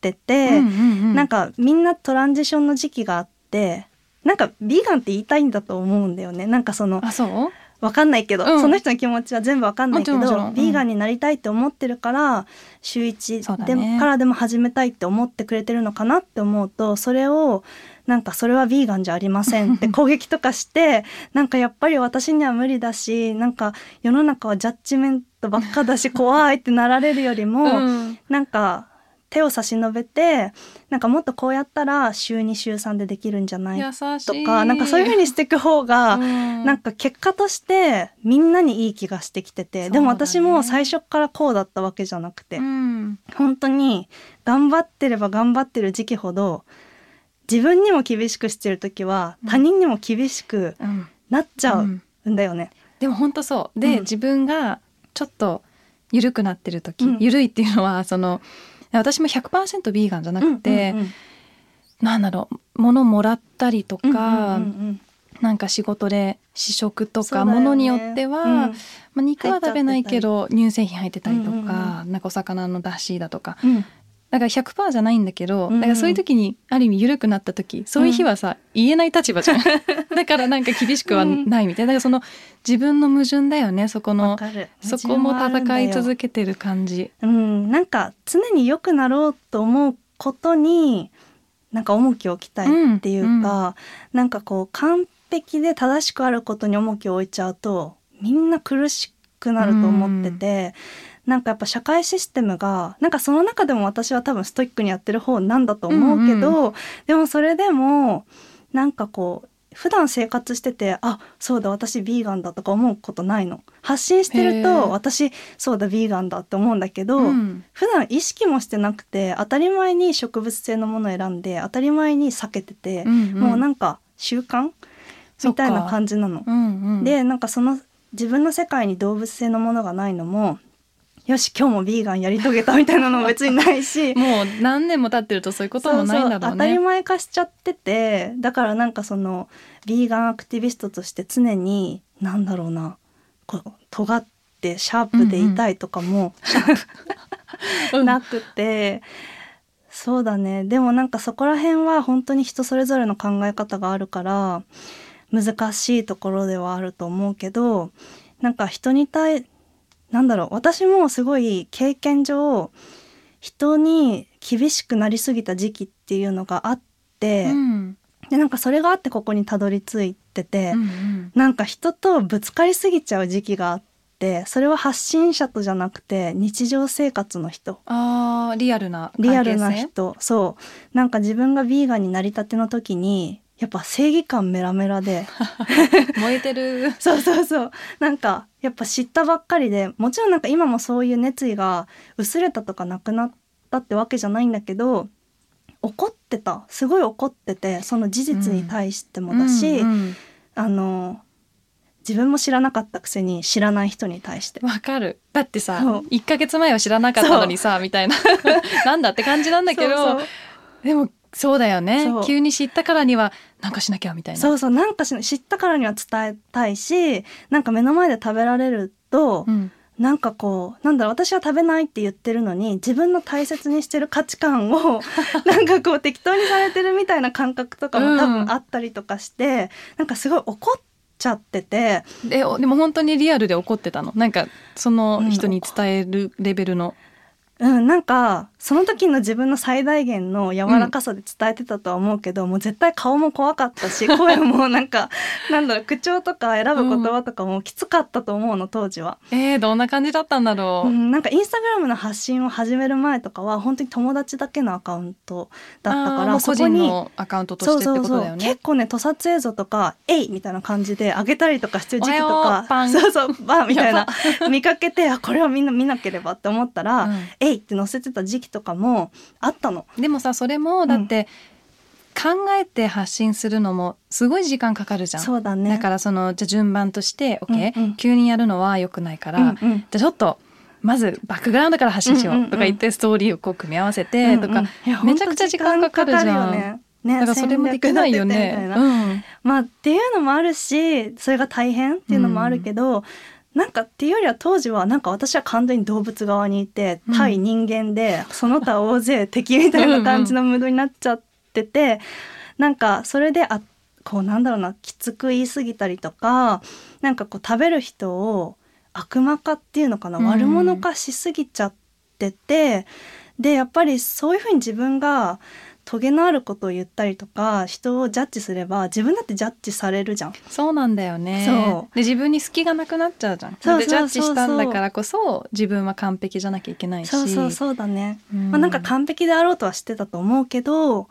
てて、うんうんうん。なんかみんなトランジションの時期があってなんかビーガンって言いたいんだと思うんだよね。なんかそのあそう？わかんないけど、うん。その人の気持ちは全部わかんないけどビーガンになりたいって思ってるから週一で、ね。からでも始めたいって思ってくれてるのかなって思うとそれをなんかそれはビーガンじゃありませんって 攻撃とかしてなんかやっぱり私には無理だしなんか世の中はジャッジメントばっかだし 怖いってなられるよりも、うん。なんか手を差し伸べてなんかもっとこうやったら週2週3でできるんじゃないとかなんかそういう風にしていく方が、うん。なんか結果としてみんなにいい気がしてきてて、ね。でも私も最初からこうだったわけじゃなくて、うん。本当に頑張ってれば頑張ってる時期ほど自分にも厳しくしてる時はうん。他人にも厳しくうん。なっちゃううんんだよね。でも本当そう。で、うん。自分がちょっと緩くなってる時、うん。緩いっていうのはその私も100%ビーガンじゃなくて、うんうんうん。なんだろう物もらったりとか、うんうんうんなんか仕事で試食とか、ものによっては、うん。まあ、肉は食べないけど乳製品入ってたりとか、うんうん。なんかお魚の出汁だとかうんだから100%じゃないんだけど、うん。うんだからそういう時にある意味緩くなった時そういう日はさ、言えない立場じゃん。だからなんか厳しくはないみたいな。だからその自分の矛盾だよねそこわのそこも戦い続けけてる感じ。うん、なんか常に良くなろうと思うことになんか重きを置きたいっていうか、なんかこう完璧で正しくあることに重きを置いちゃうとみんな苦しくなると思ってて、なんかやっぱ社会システムがなんかその中でも私は多分ストイックにやってる方なんだと思うけど、でもそれでもなんかこう普段生活しててあそうだ私ビーガンだとか思うことないの。発信してると私そうだビーガンだって思うんだけど、うん。普段意識もしてなくて当たり前に植物性のものを選んで当たり前に避けてて、うんうん。もうなんか習慣みたいな感じなの。うんうん、でなんかその自分の世界に動物性のものがないのもよし今日もビーガンやり遂げたみたいなのも 別にないし。もう何年も経ってるとそういうこともないんだろうね。当たり前化しちゃっててだからなんかそのビーガンアクティビストとして常になんだろうなこう尖ってシャープでいたいとかも、うん。なくてそうだね。でもなんかそこら辺は本当に人それぞれの考え方があるから難しいところではあると思うけどなんか人に対なんだろう私もすごい経験上人に厳しくなりすぎた時期っていうのがあって、うん。でなんかそれがあってここにたどり着いてて、うんうん。なんか人とぶつかりすぎちゃう時期があってそれは発信者とじゃなくて日常生活の人。あーリアルな関係性？リアルな人。そう。なんか自分がビーガンになりたての時にやっぱ正義感メラメラで。燃えてる。そうそうそう。なんかやっぱ知ったばっかりでもちろんなんか今もそういう熱意が薄れたとかなくなったってわけじゃないんだけど怒ってた。すごい怒っててその事実に対してもだし、うんうんあの自分も知らなかったくせに知らない人に対して。わかる。だってさそう。1ヶ月前は知らなかったのにさみたいな。なんだって感じなんだけどでもそうだよね。急に知ったからにはなんかしなきゃみたいな。そうそうなんかし知ったからには伝えたいしなんか目の前で食べられると、うん。なんかこうなんだろう私は食べないって言ってるのに自分の大切にしてる価値観を なんかこう適当にされてるみたいな感覚とかも多分あったりとかして、なんかすごい怒っちゃってて。でおでも本当にリアルで怒ってたの。なんかその人に伝えるレベルの、うん、なんかその時の自分の最大限の柔らかさで伝えてたとは思うけど、もう絶対顔も怖かったし 声もなんかなんだろう口調とか選ぶ言葉とかもきつかったと思うの当時は。えー、どんな感じだったんだろう、うん、なんかインスタグラムの発信を始める前とかは本当に友達だけのアカウントだったからそこにのアカウントとそうしてってそうそうことだよね結構ね屠殺映像とか「えい!」みたいな感じで上げたりとかしてる時期とかうパン。そうそうバンみたいな。や見かけてあこれはみんな見なければって思ったら「うんえい!」って載せてた時期とかもあったの。でもさそれもだって、考えて発信するのもすごい時間かかるじゃん。そうだね。だからそのじゃあ順番としてうんうん。急にやるのは良くないから、うんうん。じゃあちょっとまずバックグラウンドから発信しようんうんうん。うとか言ってストーリーをこう組み合わせてとか、うん。うんいやめちゃくちゃ時間かかるじゃん。ね。ねだからそれもできないよね。うん。まあっていうのもあるしそれが大変っていうのもあるけど、なんかっていうよりは当時はなんか私は完全に動物側にいてうん。対人間でその他大勢敵みたいな感じのムードになっちゃっててなんかそれであこうなんだろうなきつく言い過ぎたりとかなんかこう食べる人を悪魔化っていうのかな、うん。悪者化しすぎちゃっててでやっぱりそういうふうに自分がトゲのあることを言ったりとか人をジャッジすれば自分だってジャッジされるじゃん。そうなんだよね。そう。で自分に隙がなくなっちゃうじゃん。そうそうそうそう。でジャッジしたんだからこそ自分は完璧じゃなきゃいけないし。そうそうそうだね。うん。まあ、なんか完璧であろうとは知ってたと思うけど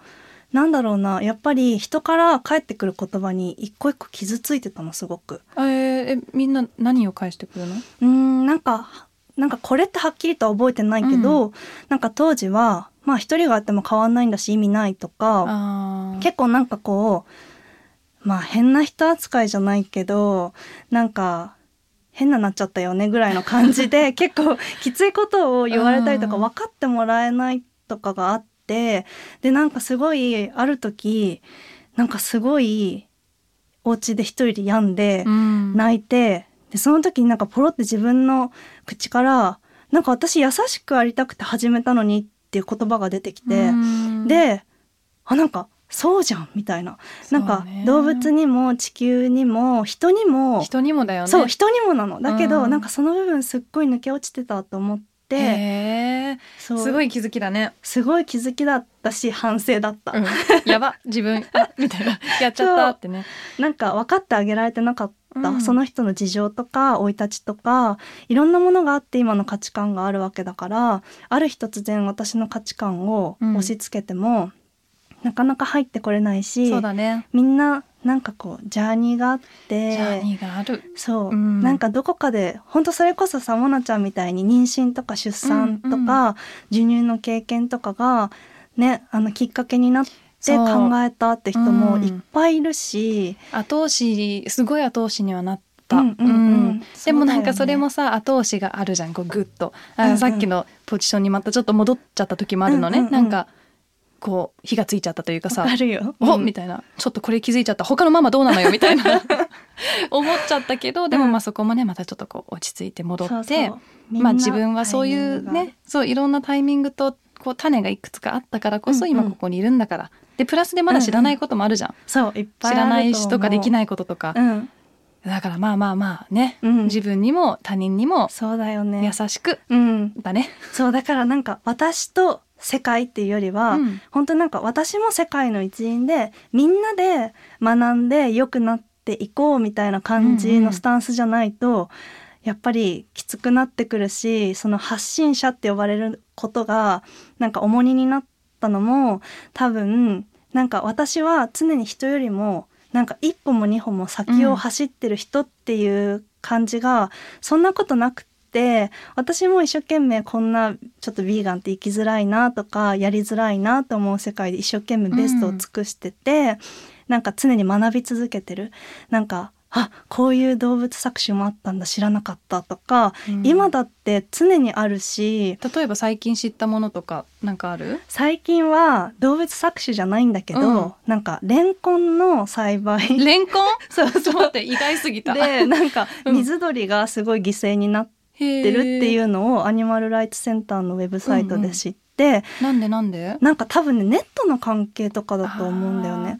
なんだろうな。やっぱり人から返ってくる言葉に一個一個傷ついてたのすごく。えーえみんな何を返してくるの？うーんなんかなんかこれってはっきりとは覚えてないけど、なんか当時はまあ一人があっても変わんないんだし意味ないとか結構なんかこうまあ変な人扱いじゃないけどなんか変ななっちゃったよねぐらいの感じで 結構きついことを言われたりとかうん。分かってもらえないとかがあってでなんかすごいある時なんかすごいお家で一人で病んでうん。泣いてでその時になんかポロって自分の口からなんか私優しくありたくて始めたのにっていう言葉が出てきて。うん。であなんかそうじゃんみたいな、なんか動物にも地球にも人にも人にもだよね。そう人にもなの。だけど、うん。なんかその部分すっごい抜け落ちてたと思ってすごい気づきだね、すごい気づきだったし反省だった、うん、やば自分。あみたいな。やっちゃったってね。なんか分かってあげられてなかった、うん。その人の事情とか生い立ちとかいろんなものがあって今の価値観があるわけだからある日突然私の価値観を押し付けても、なかなか入ってこれないしそうだね。みんななんかこうジャーニーがあってジャーニーがある。そう、うん。なんかどこかで本当それこそさもなちゃんみたいに妊娠とか出産とか、うんう授乳の経験とかがねあのきっかけになってそう。考えたって人もうん。いっぱいいるし、後押しすごい後押しにはなった、うんうんうん。でもなんかそれもさ後押しがあるじゃんこうグッと。あ、うんうん。さっきのポジションにまたちょっと戻っちゃった時もあるのね、うんうんうん。なんかこう火がついちゃったというかさあるよ。お、うん。みたいな。ちょっとこれ気づいちゃった。他のママどうなのよ？みたいな。思っちゃったけどでもうんまあそこもねまたちょっとこう落ち着いて戻ってそうそう。まあ自分はそういうねそういろんなタイミングとこう種がいくつかあったからこそうんうん。今ここにいるんだから、でプラスでまだ知らないこともあるじゃん、そういっぱい知らないしとかできいないこととか、うん、だからまあまあまあね、うん自分にも他人にもそうだよね。優しくうん。だね。そうだからなんか私と世界っていうよりは、うん。本当になんか私も世界の一員でみんなで学んで良くなっていこうみたいな感じのスタンスじゃないと、やっぱりきつくなってくるしその発信者って呼ばれることがなんか重荷になったのも多分なんか私は常に人よりもなんか一歩も二歩も先を走ってる人っていう感じが、そんなことなくって私も一生懸命こんなちょっとヴィーガンって生きづらいなとかやりづらいなと思う世界で一生懸命ベストを尽くしてて、なんか常に学び続けてる。なんかあこういう動物搾取もあったんだ知らなかったとか、うん。今だって常にあるし例えば最近知ったものとかなんかある？最近は動物搾取じゃないんだけど、うん。なんかレンコンの栽培。レンコン？そうちょって意外すぎた。でなんかうん。水鳥がすごい犠牲になっってるっていうのをアニマルライツセンターのウェブサイトで知って、なんでなんで？なんか多分ねネットの関係とかだと思うんだよね。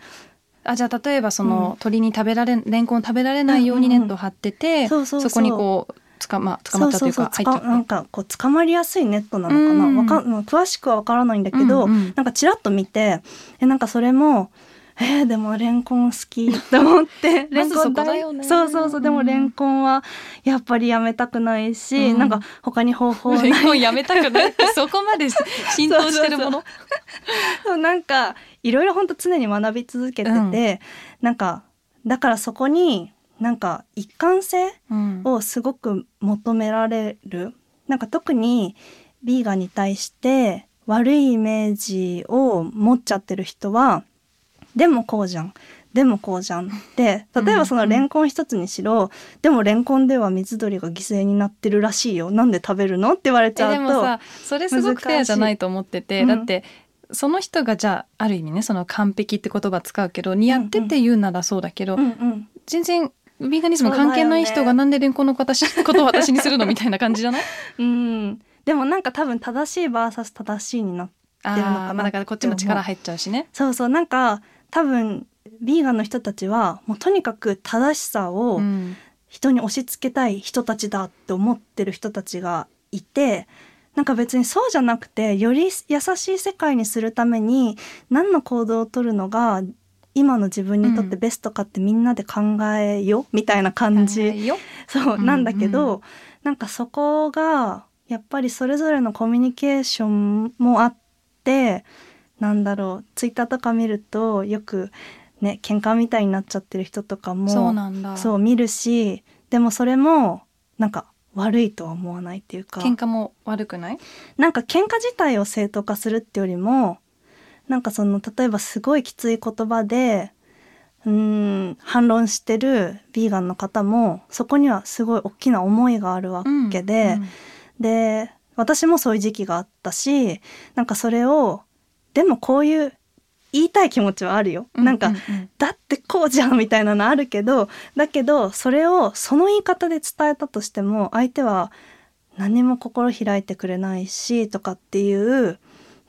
あじゃあ例えばその、うん。鳥に食べられレンコン食べられないようにネットを張ってて、そこにこうつかま捕まっちゃうというかそうそうなんかこう捕まりやすいネットなのかな、うん。わか詳しくはわからないんだけど、うんうん。なんかちらっと見てえなんかそれもえー、でもレンコン好きって思って。レンコンまずそこだよね。そうそうそうでもうんレンコンはやっぱりやめたくないし、うん。なんか他に方法ない。レンコンやめたくない。っ てそこまで浸透してるもの。そうなんかいろいろ本当常に学び続けてて、うん。なんかだからそこになんか一貫性うん。をすごく求められる。なんか特にビーガンに対して悪いイメージを持っちゃってる人はでもこうじゃん。でもこうじゃん。って例えばそのレンコン一つにしろ、でもレンコンでは水鳥が犠牲になってるらしいよ。なんで食べるの？って言われちえゃうとでもさそれすごくフェアじゃないと思ってて、難しい。だってその人がじゃあある意味ねその完璧って言葉使うけど似合ってって言うならそうだけど、うんうん。全然ビーガニズム関係ない人がなんでレンコンの私 ことを私にするのみたいな感じじゃない？うん。でもなんか多分正しい VS 正しいになってるのかなあーまあだからこっちも力入っちゃうしね。そうそう。なんか多分ビーガンの人たちはもうとにかく正しさをうん。人に押し付けたい人たちだって思ってる人たちがいてなんか別にそうじゃなくてより優しい世界にするために何の行動をとるのが今の自分にとってベストかってみんなで考えよ、みたいな感じ、そううんなんだけど、うなんかそこがやっぱりそれぞれのコミュニケーションもあってなんだろうツイッターとか見るとよくね喧嘩みたいになっちゃってる人とかもそうなんだ。そう見るしでもそれもなんか悪いとは思わないっていうか。喧嘩も悪くない？なんか喧嘩自体を正当化するってよりもなんかその例えばすごいきつい言葉でうーん反論してるビーガンの方もそこにはすごい大きな思いがあるわけで、うんで私もそういう時期があったしなんかそれをでもこういう言いたい気持ちはあるよ。うんなんか、うんうん。だってこうじゃんみたいなのあるけどだけどそれをその言い方で伝えたとしても相手は何も心開いてくれないしとかっていう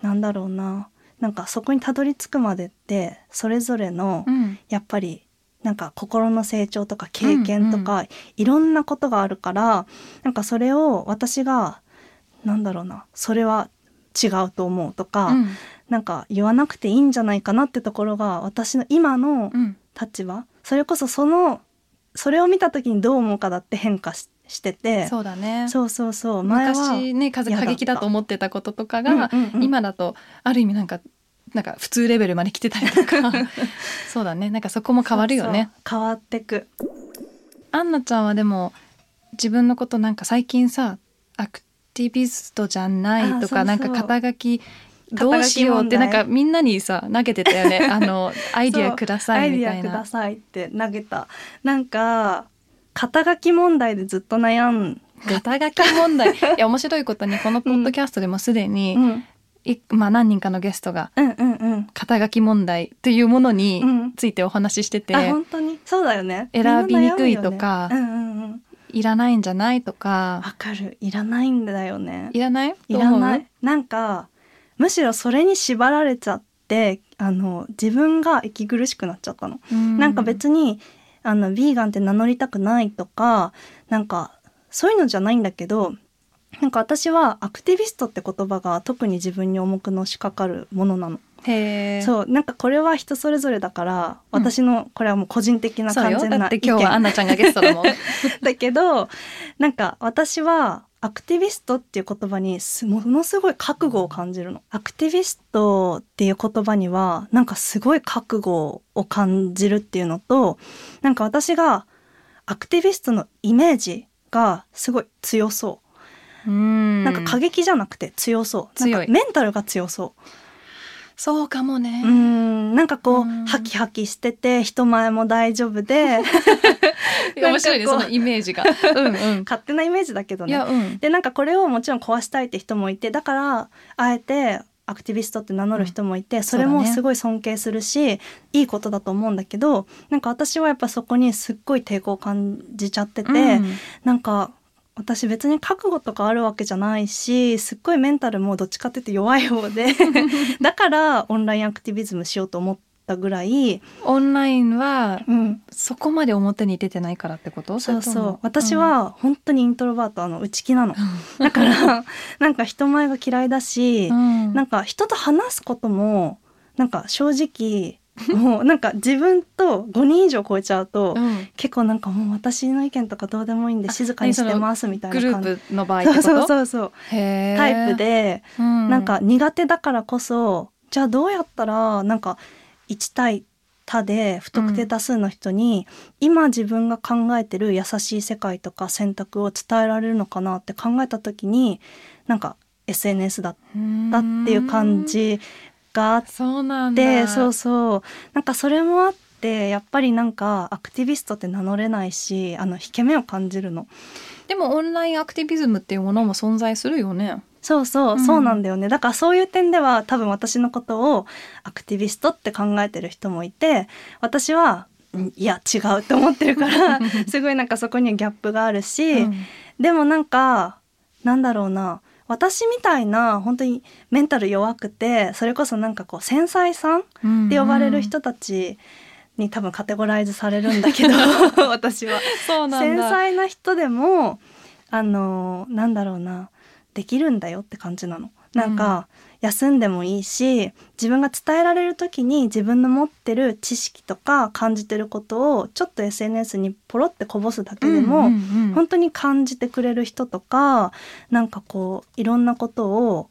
なんだろうな。なんかそこにたどり着くまでってそれぞれのうん。やっぱりなんか心の成長とか経験とか、いろんなことがあるからなんかそれを私がなんだろうな。それは違うと思うとか、うんなんか言わなくていいんじゃないかなってところが私の今のうん。立場。それこそそのそれを見た時にどう思うかだって変化ししてて。そうだね。そうそうそう。昔ね過激だと思ってたこととかうんが、うんうん。今だとある意味なんかなんか普通レベルまで来てたりとか。そうだね。なんかそこも変わるよね。そうそう。変わってく。アンナちゃんはでも自分のことなんか最近さアクティビストじゃないとあそうそう。かなんか肩書きどうしようってなんかみんなにさ投げてたよね。あのアイディアくださいみたいな。アイディアくださいって投げた。なんか肩書き問題でずっと悩んで。肩書き問題。いや面白いことにこのポッドキャストでもすでに、うん。いまあ、何人かのゲストがうんうんうん。肩書き問題というものにうん。ついてお話ししてて、あ本当に？そうだよね。選びにくいとかいらないんじゃないとか。わかる。いらないんだよね。いらない？いらない。なんかむしろそれに縛られちゃってあの自分が息苦しくなっちゃったの、思うなんか別にあのビーガンって名乗りたくないとかなんかそういうのじゃないんだけどなんか私はアクティビストって言葉が特に自分に重くのしかかるものなの。へえそうなんかこれは人それぞれだからうん。私のこれはもう個人的な完全な意って今日はアン見ナちゃんがゲストだもん。だけどなんか私はアクティビストっていう言葉にすものすごい覚悟を感じるの。アクティビストっていう言葉にはなんかすごい覚悟を感じるっていうのとなんか私がアクティビストのイメージがすごい強そうう。んなんか過激じゃなくて強そう。なんかメンタルが強そう。そうかもね。うーん。なんかこううん。ハキハキしてて人前も大丈夫で。面白いねそうのイメージが。うんうん。勝手なイメージだけどね。いやうん。でなんかこれをもちろん壊したいって人もいてだからあえてアクティビストって名乗る人もいて、それそうだね。もすごい尊敬するし、いいことだと思うんだけどなんか私はやっぱそこにすっごい抵抗を感じちゃってて、うん。なんか私別に覚悟とかあるわけじゃないしすっごいメンタルもどっちかっていうと弱い方で。だからオンラインアクティビズムしようと思ったぐらい、オンラインはうん、そこまで表に出てないからってこと？そうそう。私は本当にイントロバートあの内気なの。だからなんか人前が嫌いだし、うん。なんか人と話すこともなんか正直 もうなんか自分と5人以上超えちゃうと、うん。結構なんかもう私の意見とかどうでもいいんであ静かにしてますみたいなグル感じープの場合そうそうそうそう。タイプで、うん。なんか苦手だからこそじゃあどうやったらなんか1対他で不特定多数の人に、今自分が考えてる優しい世界とか選択を伝えられるのかなって考えた時になんか SNS だったっていう感じがあっそうなんだ。てそうそう。なんかそれもあってやっぱりなんかアクティビストって名乗れないしあの引け目を感じるの。でもオンラインアクティビズムっていうものも存在するよね。そうそう、うん。そうなんだよね。だからそういう点では多分私のことをアクティビストって考えてる人もいて私はうんいや違うって思ってるから すごいなんかそこにはギャップがあるし、うん。でもなんかなんだろうな私みたいな本当にメンタル弱くてそれこそなんかこう繊細さんって呼ばれる人たちに多分カテゴライズされるんだけど 私は。そうなん繊だ細な人でもあのなんだろうなできるんだよって感じなの。なんか、休んでもいいし自分が伝えられる時に自分の持ってる知識とか感じてることをちょっと SNS にポロってこぼすだけでも、うんうんうん本当に感じてくれる人とかなんかこういろんなことを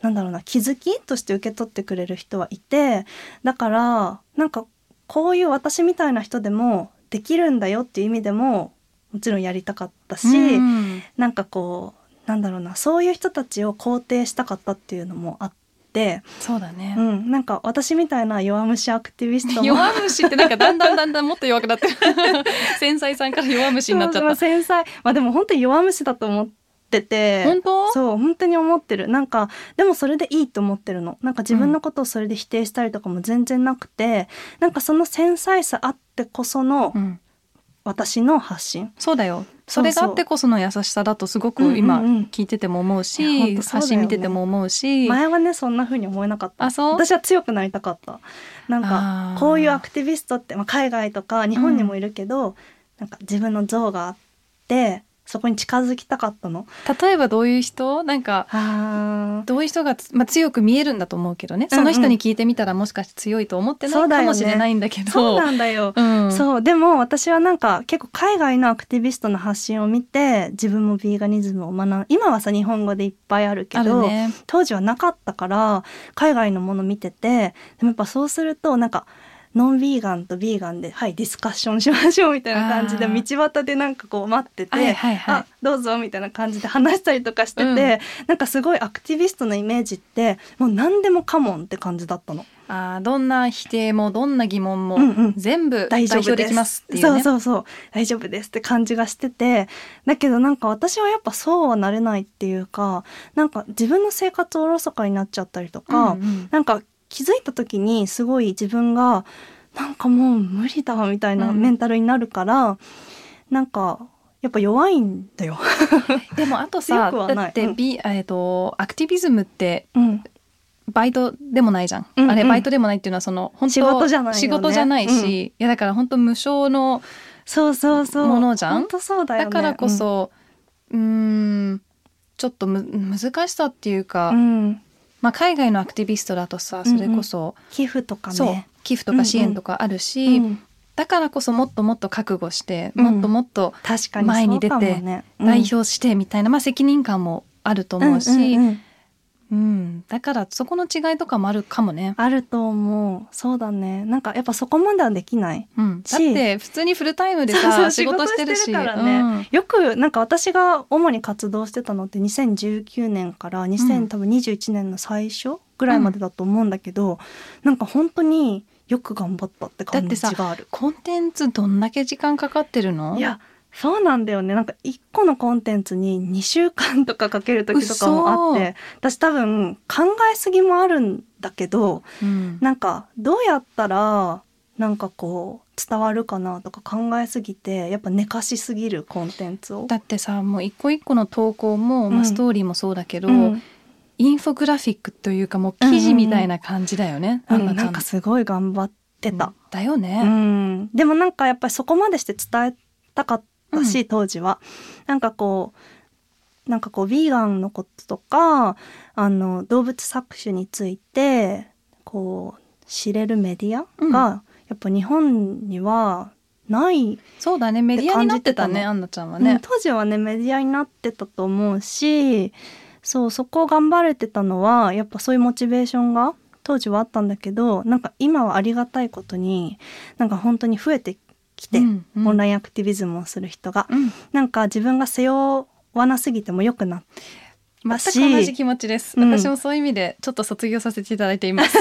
なんだろうな気づきとして受け取ってくれる人はいてだからなんかこういう私みたいな人でもできるんだよっていう意味でももちろんやりたかったし、うん。なんかこうなんだろうなそういう人たちを肯定したかったっていうのもあって、そうだね。う。ん、なんか私みたいな弱虫アクティビストも 弱虫ってなんかだんだんだんだんもっと弱くなってる。繊細さんから弱虫になっちゃまあった繊細。まあでも本当に弱虫だと思ってて。本当？そう本当に思ってる。なんかでもそれでいいと思ってるの。なんか自分のことをそれで否定したりとかも全然なくて、なんかその繊細さあってこそのうん私の発信、そうだよ。それがあってこその優しさだとすごく今うんうんうん。聞いてても思うし、発信見てても思うし。前はねそんな風に思えなかった。あそう？私は強くなりたかった。なんあかー。こういうアクティビストって、まあ、海外とか日本にもいるけど、なんか自分の像があってそこに近づきたかったの？例えばどういう人？なんかあどういう人がつ、まあ、強く見えるんだと思うけどね、うんうん。その人に聞いてみたらもしかして強いと思ってないかもしれないんだけど。そうなんだよ。うん。そう。でも私はなんか結構海外のアクティビストの発信を見て自分もビーガニズムを学ん今はさ日本語でいっぱいあるけど、ね。当時はなかったから海外のもの見ててでもやっぱそうするとなんかノンビーガンとビーガンではいディスカッションしましょうみたいな感じで道端でなんかこう待ってて、はいはいはい。あどうぞみたいな感じで話したりとかしてて、うんなんかすごいアクティビストのイメージってもう何でもカモンって感じだったの。あーどんな否定もどんな疑問もうんうん。全部代大丈夫です表できますっていう。ね。そうそうそう。大丈夫ですって感じがしてて。だけどなんか私はやっぱそうはなれないっていうかなんか自分の生活おろそかになっちゃったりとか、うんうん。なんか気づいた時にすごい自分がなんかもう無理だみたいなうん。メンタルになるから、なんかやっぱ弱いんだよ。でもあと強さくはない。だって、うえっとアクティビズムってうん、バイトでもないじゃん、うんうんあれバイトでもないっていうのはその本当仕事じゃないよね。仕事じゃないし、うん。いやだから本当無償のそうそうそう。ものじゃん？本当そうだよね。だからこ、そ、うーんちょっとむ難しさっていうか、うんうんまあ、海外のアクティビストだとさそれこそ、寄付とかね。寄付とか支援とかあるし、うんだからこそもっともっと覚悟して、うん。もっともっと確かに前に出て代表してみたいな、まあ、責任感もあると思うし、うんんうんうん。だからそこの違いとかもあるかもね。あると思う。そうだね。なんかやっぱそこまではできないうん、だしって普通にフルタイムでそうそうさ仕事してるし。からね。うん。よくなんか私が主に活動してたのって2019年から2021年の最初ぐらいまでだと思うんだけど、なんか本当によく頑張ったって感じがある。コンテンツどんだけ時間かかってるの？いやそうなんだよね。なんか一個のコンテンツに2週間とかかける時とかもあって私多分考えすぎもあるんだけどうん。なんかどうやったらなんかこう伝わるかなとか考えすぎてやっぱ寝かしすぎるコンテンツを。だってさもう一個一個の投稿も、まあ、うんストーリーもそうだけど、うん。インフォグラフィックというかもう記事みたいな感じだよね、うんアンナちゃなんかすごい頑張ってた。うだよね、ん、でもなんかやっぱりそこまでして伝えたかったし、うん当時は。なんかこうなんかこうヴィーガンのこととかあの動物搾取についてこう知れるメディアうん。が、やっぱ日本にはない、そうだね。メディアになってたって感じてたのねアンナちゃんはうん。ね、当時はねメディアになってたと思うしそうそこを頑張れてたのはやっぱそういうモチベーションが当時はあったんだけどなんか今はありがたいことになんか本当に増えてきて、うんうん。オンラインアクティビズムをする人が、うん。なんか自分が背負わなすぎてもよくなって全しく同じ気持ちです、うん。私もそういう意味でちょっと卒業させていただいています。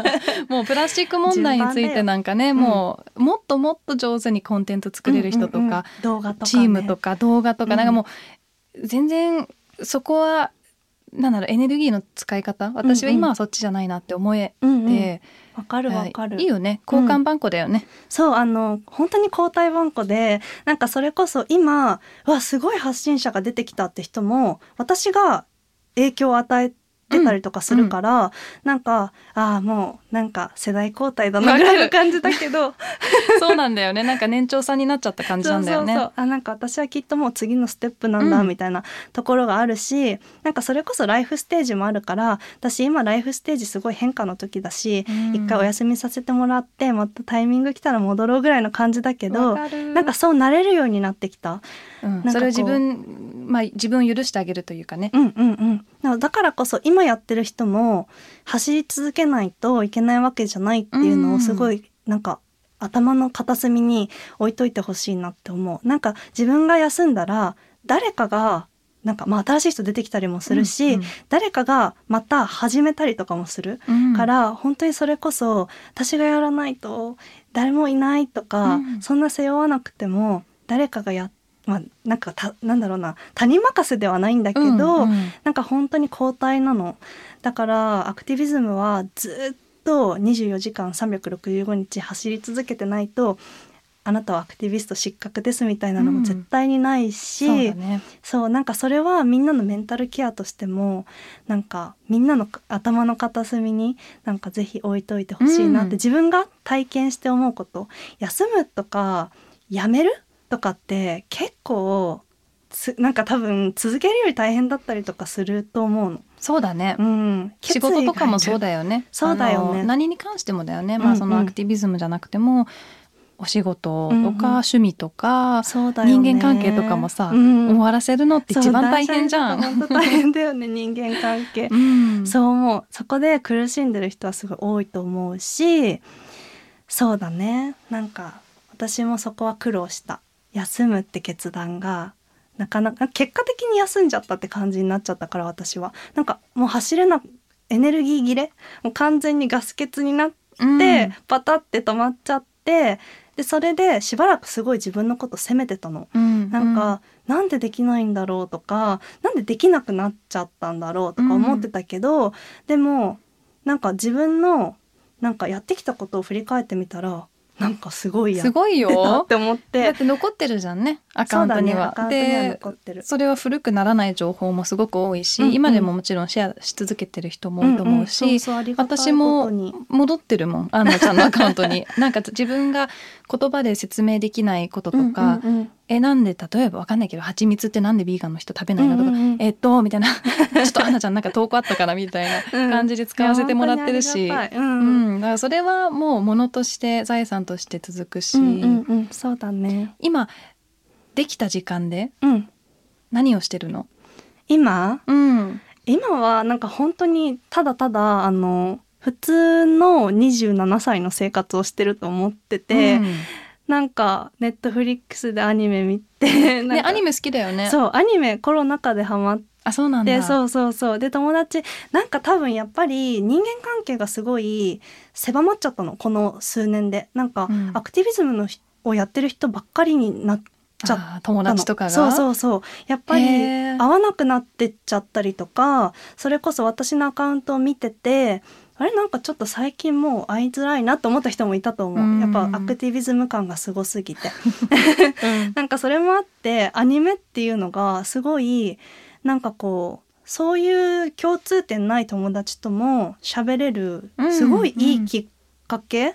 もうプラスチック問題についてなんかねもうもっともっと上手にコンテンツ作れる人とか、うんうんうん。動画とか、ね、チームとか動画とか、うん。なんかもう全然そこはなんだろうエネルギーの使い方？私は今はそっちじゃないなって思えうんうん。て、わかるわかる。いいよね。交換番号だよね、そうあの本当に交代番号でなんかそれこそ今わすごい発信者が出てきたって人も私が影響を与えてたりとかするから、なんかああもうなんか世代交代だなぐらいの感じだけど。そうなんだよね。なんか年長さんになっちゃった感じなんだよね。そうあなんか私はきっともう次のステップなんだうん。みたいなところがあるし、なんかそれこそライフステージもあるから私今ライフステージすごい変化の時だしうん。一回お休みさせてもらってまたタイミング来たら戻ろうぐらいの感じだけどなんかそうなれるようになってきた。うんそれを自分まあ自分を許してあげるというかね、うんうんうん。だからこそ今やってる人も走り続けないといけないわけじゃないっていうのをすごいなんか頭の片隅に置いといてほしいなって思う。なんか自分が休んだら誰かがなんかまあ新しい人出てきたりもするし、うんうん誰かがまた始めたりとかもする。うんから本当にそれこそ私がやらないと誰もいないとか、うんそんな背負わなくても誰かがやまあなんかたなんだろうな。他人任せではないんだけど、うんうん。なんか本当に交代なの。だからアクティビズムはずっと24時間365日走り続けてないとあなたはアクティビスト失格ですみたいなのも絶対にないし、そうだね。そうなんかそれはみんなのメンタルケアとしてもなんかみんなの頭の片隅になんかぜひ置いといてほしいなって、うん。自分が体験して思うこと。休むとかやめるとかって結構つなんか多分続けるより大変だったりとかすると思うの。そうだね、うん、仕事とかもそうだだよね。そうだよね。何に関してもだよね、まあそのアクティビズムじゃなくてもお仕事とか、趣味とか、ね。人間関係とかもさ、うん。終わらせるのって一番大変じゃん。本当大変だよね。人間関係。うん。そう思う。そこで苦しんでる人はすごい多いと思うしそうだね。なんか私もそこは苦労した休むって決断がなかなか結果的に休んじゃったって感じになっちゃったから私は。なんかもう走れなエネルギー切れもう完全にガス欠になって、うん。パタって止まっちゃってでそれでしばらくすごい自分のこと責めてたの。うんなんか、なんでできないんだろうとかなんでできなくなっちゃったんだろうとか思ってたけど、でもなんか自分のなんかやってきたことを振り返ってみたらなんかすごいやすごいたっよ。て思っだてって残ってるじゃんね。アカウントには。アカウントにはで。それは古くならない情報もすごく多いし、うんうん。今でももちろんシェアし続けてる人も多いと思うし、私も戻ってるもん。アンナちゃんのアカウントに。なんか自分が言葉で説明できないこととか、うんうんえなんで例えばわかんないけど蜂蜜ってなんでビーガンの人食べないの？とか、うんうん。うんえっとみたいな。ちょっとアンナちゃんなんか投稿あったからみたいな感じで使わせてもらってるし、いや本当にありがたい。うんううん。ん、だからそれはもう物として財産として続くし、うんうんうん。そうだね。今できた時間でうん。何をしてるの？今？うん。今はなんか本当にただただあの普通の27歳の生活をしてると思ってて、うんなんかネットフリックスでアニメ見て ねアニメ好きだよね。そうアニメコロナ禍でハマっあそうなんだ。てそうそうそう。で友達なんか多分やっぱり人間関係がすごい狭まっちゃったのこの数年で。なんか、うん。アクティビズムのひをやってる人ばっかりになっちゃっあー友達とかが？そうそうそう。やっぱりへー。合わなくなってっちゃったりとかそれこそ私のアカウントを見ててあれなんかちょっと最近もう会いづらいなと思った人もいたと思う、うん。やっぱアクティビズム感がすごすぎて。うん。なんかそれもあってアニメっていうのがすごいなんかこうそういう共通点ない友達とも喋れるうんすごいいいきっかけ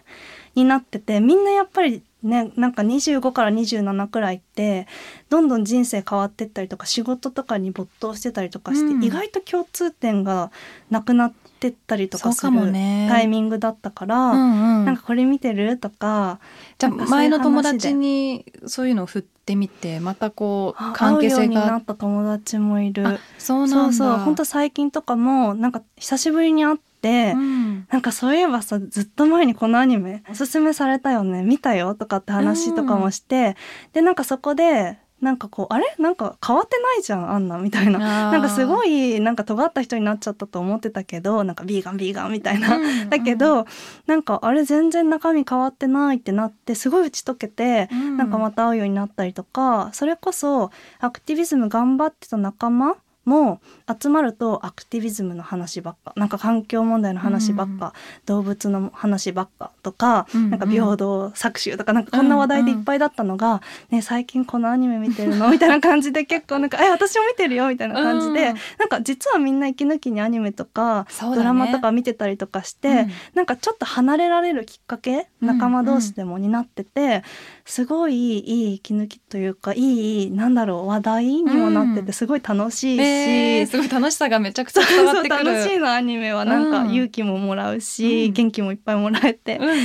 になってて、みんなやっぱりねなんか25から27くらいってどんどん人生変わってったりとか仕事とかに没頭してたりとかして、うん。意外と共通点がなくなってったりとかするねタイミングだったから、うんうん。なんかこれ見てるとかじゃあ前の友達にそういうのを振ってみてまたこうあ関係性会うようになが。った友達もいる。あそうそうそう。本当最近とかもなんか久しぶりに会って、うん。なんかそういえばさずっと前にこのアニメおすすめされたよね見たよとかって話とかもして、でなんかそこでなんかこうあれ？なんか変わってないじゃんあんなみたいな。ななんかすごいいなんか尖った人になっちゃったと思ってたけどなんかビーガンビーガンみたいな、だけど、なんかあれ全然中身変わってないってなってすごい打ち解けて、なんかまた会うようになったりとかそれこそアクティビズム頑張ってた仲間も集まるとアクティビズムの話ばっかなんか環境問題の話ばっか、動物の話ばっかとか、うんうん。なんか平等搾取とかなんかこんな話題でいっぱいだったのが、ね最近このアニメ見てるのみたいな感じで結構なんか「え私も見てるよ」みたいな感じで、うんなんか実はみんな息抜きにアニメとか、ね。ドラマとか見てたりとかして、うん。なんかちょっと離れられるきっかけうん仲間同士でもになってて、すごいいい息抜きというかいいなんだろう話題にもなってうん。てすごい楽しいし。えーすごい楽しさがめちゃくちゃ伝わってくる。楽しいのアニメはなんかうん。勇気ももらうし、うん。元気もいっぱいもらえて、うんうん。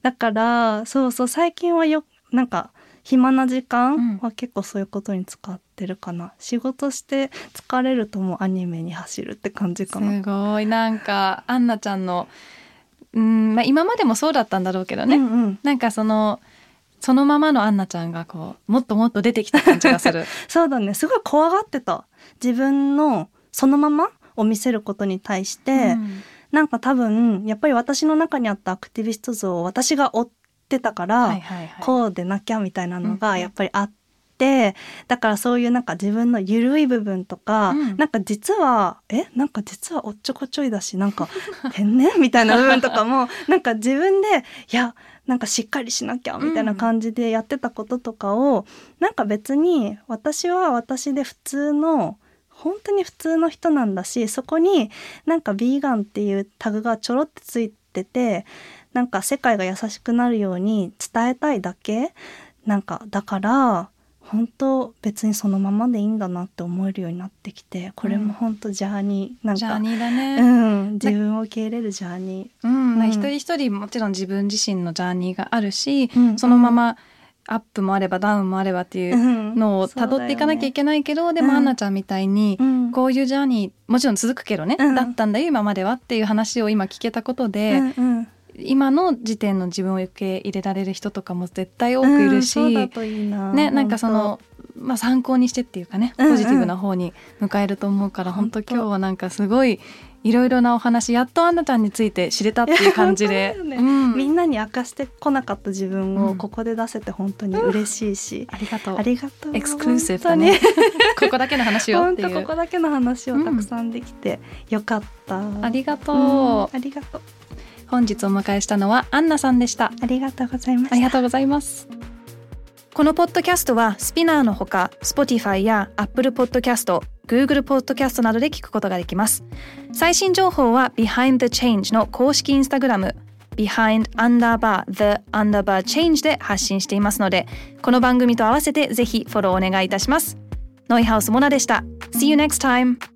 だからそうそう最近はよなんか暇な時間は結構そういうことに使ってるかな、仕事して疲れるともうアニメに走るって感じかな。すごい。なんかアンナちゃんのうん、まあ、今までもそうだったんだろうけどね、うんうん、なんかそのそのままのアンナちゃんがこうもっともっと出てきた感じがする。そうだね。すごい怖がってた。自分のそのままを見せることに対して、うん。なんか多分やっぱり私の中にあったアクティビスト像を私が追ってたから、はいはいはい。こうでなきゃみたいなのうんうん。がやっぱりあって、だからそういうなんか自分の緩い部分とか、うん。なんか実はえなんか実はおっちょこちょいだしなんか天然みたいな部分とかもなんか自分でいやなんかしっかりしなきゃみたいな感じでやってたこととかを、なんか別に私は私で普通の本当に普通の人なんだしそこになんかビーガンっていうタグがちょろってついててなんか世界が優しくなるように伝えたいだけなんかだから本当別にそのままでいいんだなって思えるようになってきてこれも本当ジャーニーなんか、ジャーニーだうね、ん、自分を受け入れるジャーニうんまあうん。一人一人もちろん自分自身のジャーニーがあるし、ー、うん。そのままアップもあればダウンもあればっていううのをたどっていかなきゃいけないけど、でもうんアンナちゃんみたいに、うん。こういうジャーニーもちろん続くけどね、うん。だったんだよ今まではっていう話を今聞けたことで、うんうん今の時点の自分を受け入れられる人とかも絶対多くいるし、うんねなんかその、まあ、参考にしてっていうかねうんうん。ポジティブな方に迎えると思うから、本当。本当今日はなんかすごいいろいろなお話やっとアンナちゃんについて知れたっていう感じで、ね。うん。みんなに明かしてこなかった自分うん。をここで出せて本当に嬉しいし、ありがとう。ありがとう。エクスクルーシブだね ここだけの話よっていう。本当ここだけの話をたくさんできてよかった、ありがとう、うんありがとう本日お迎えしたのはアンナさんでした。ありがとうございました。ありがとうございます。このポッドキャストはスピナーのほか Spotify や Apple Podcast、Google Podcast などで聞くことができます。最新情報は Behind the Change の公式インスタグラム behind underbar the underbar change で発信していますのでこの番組と合わせてぜひフォローお願いいたします。ノイハウスモナでした。See you next time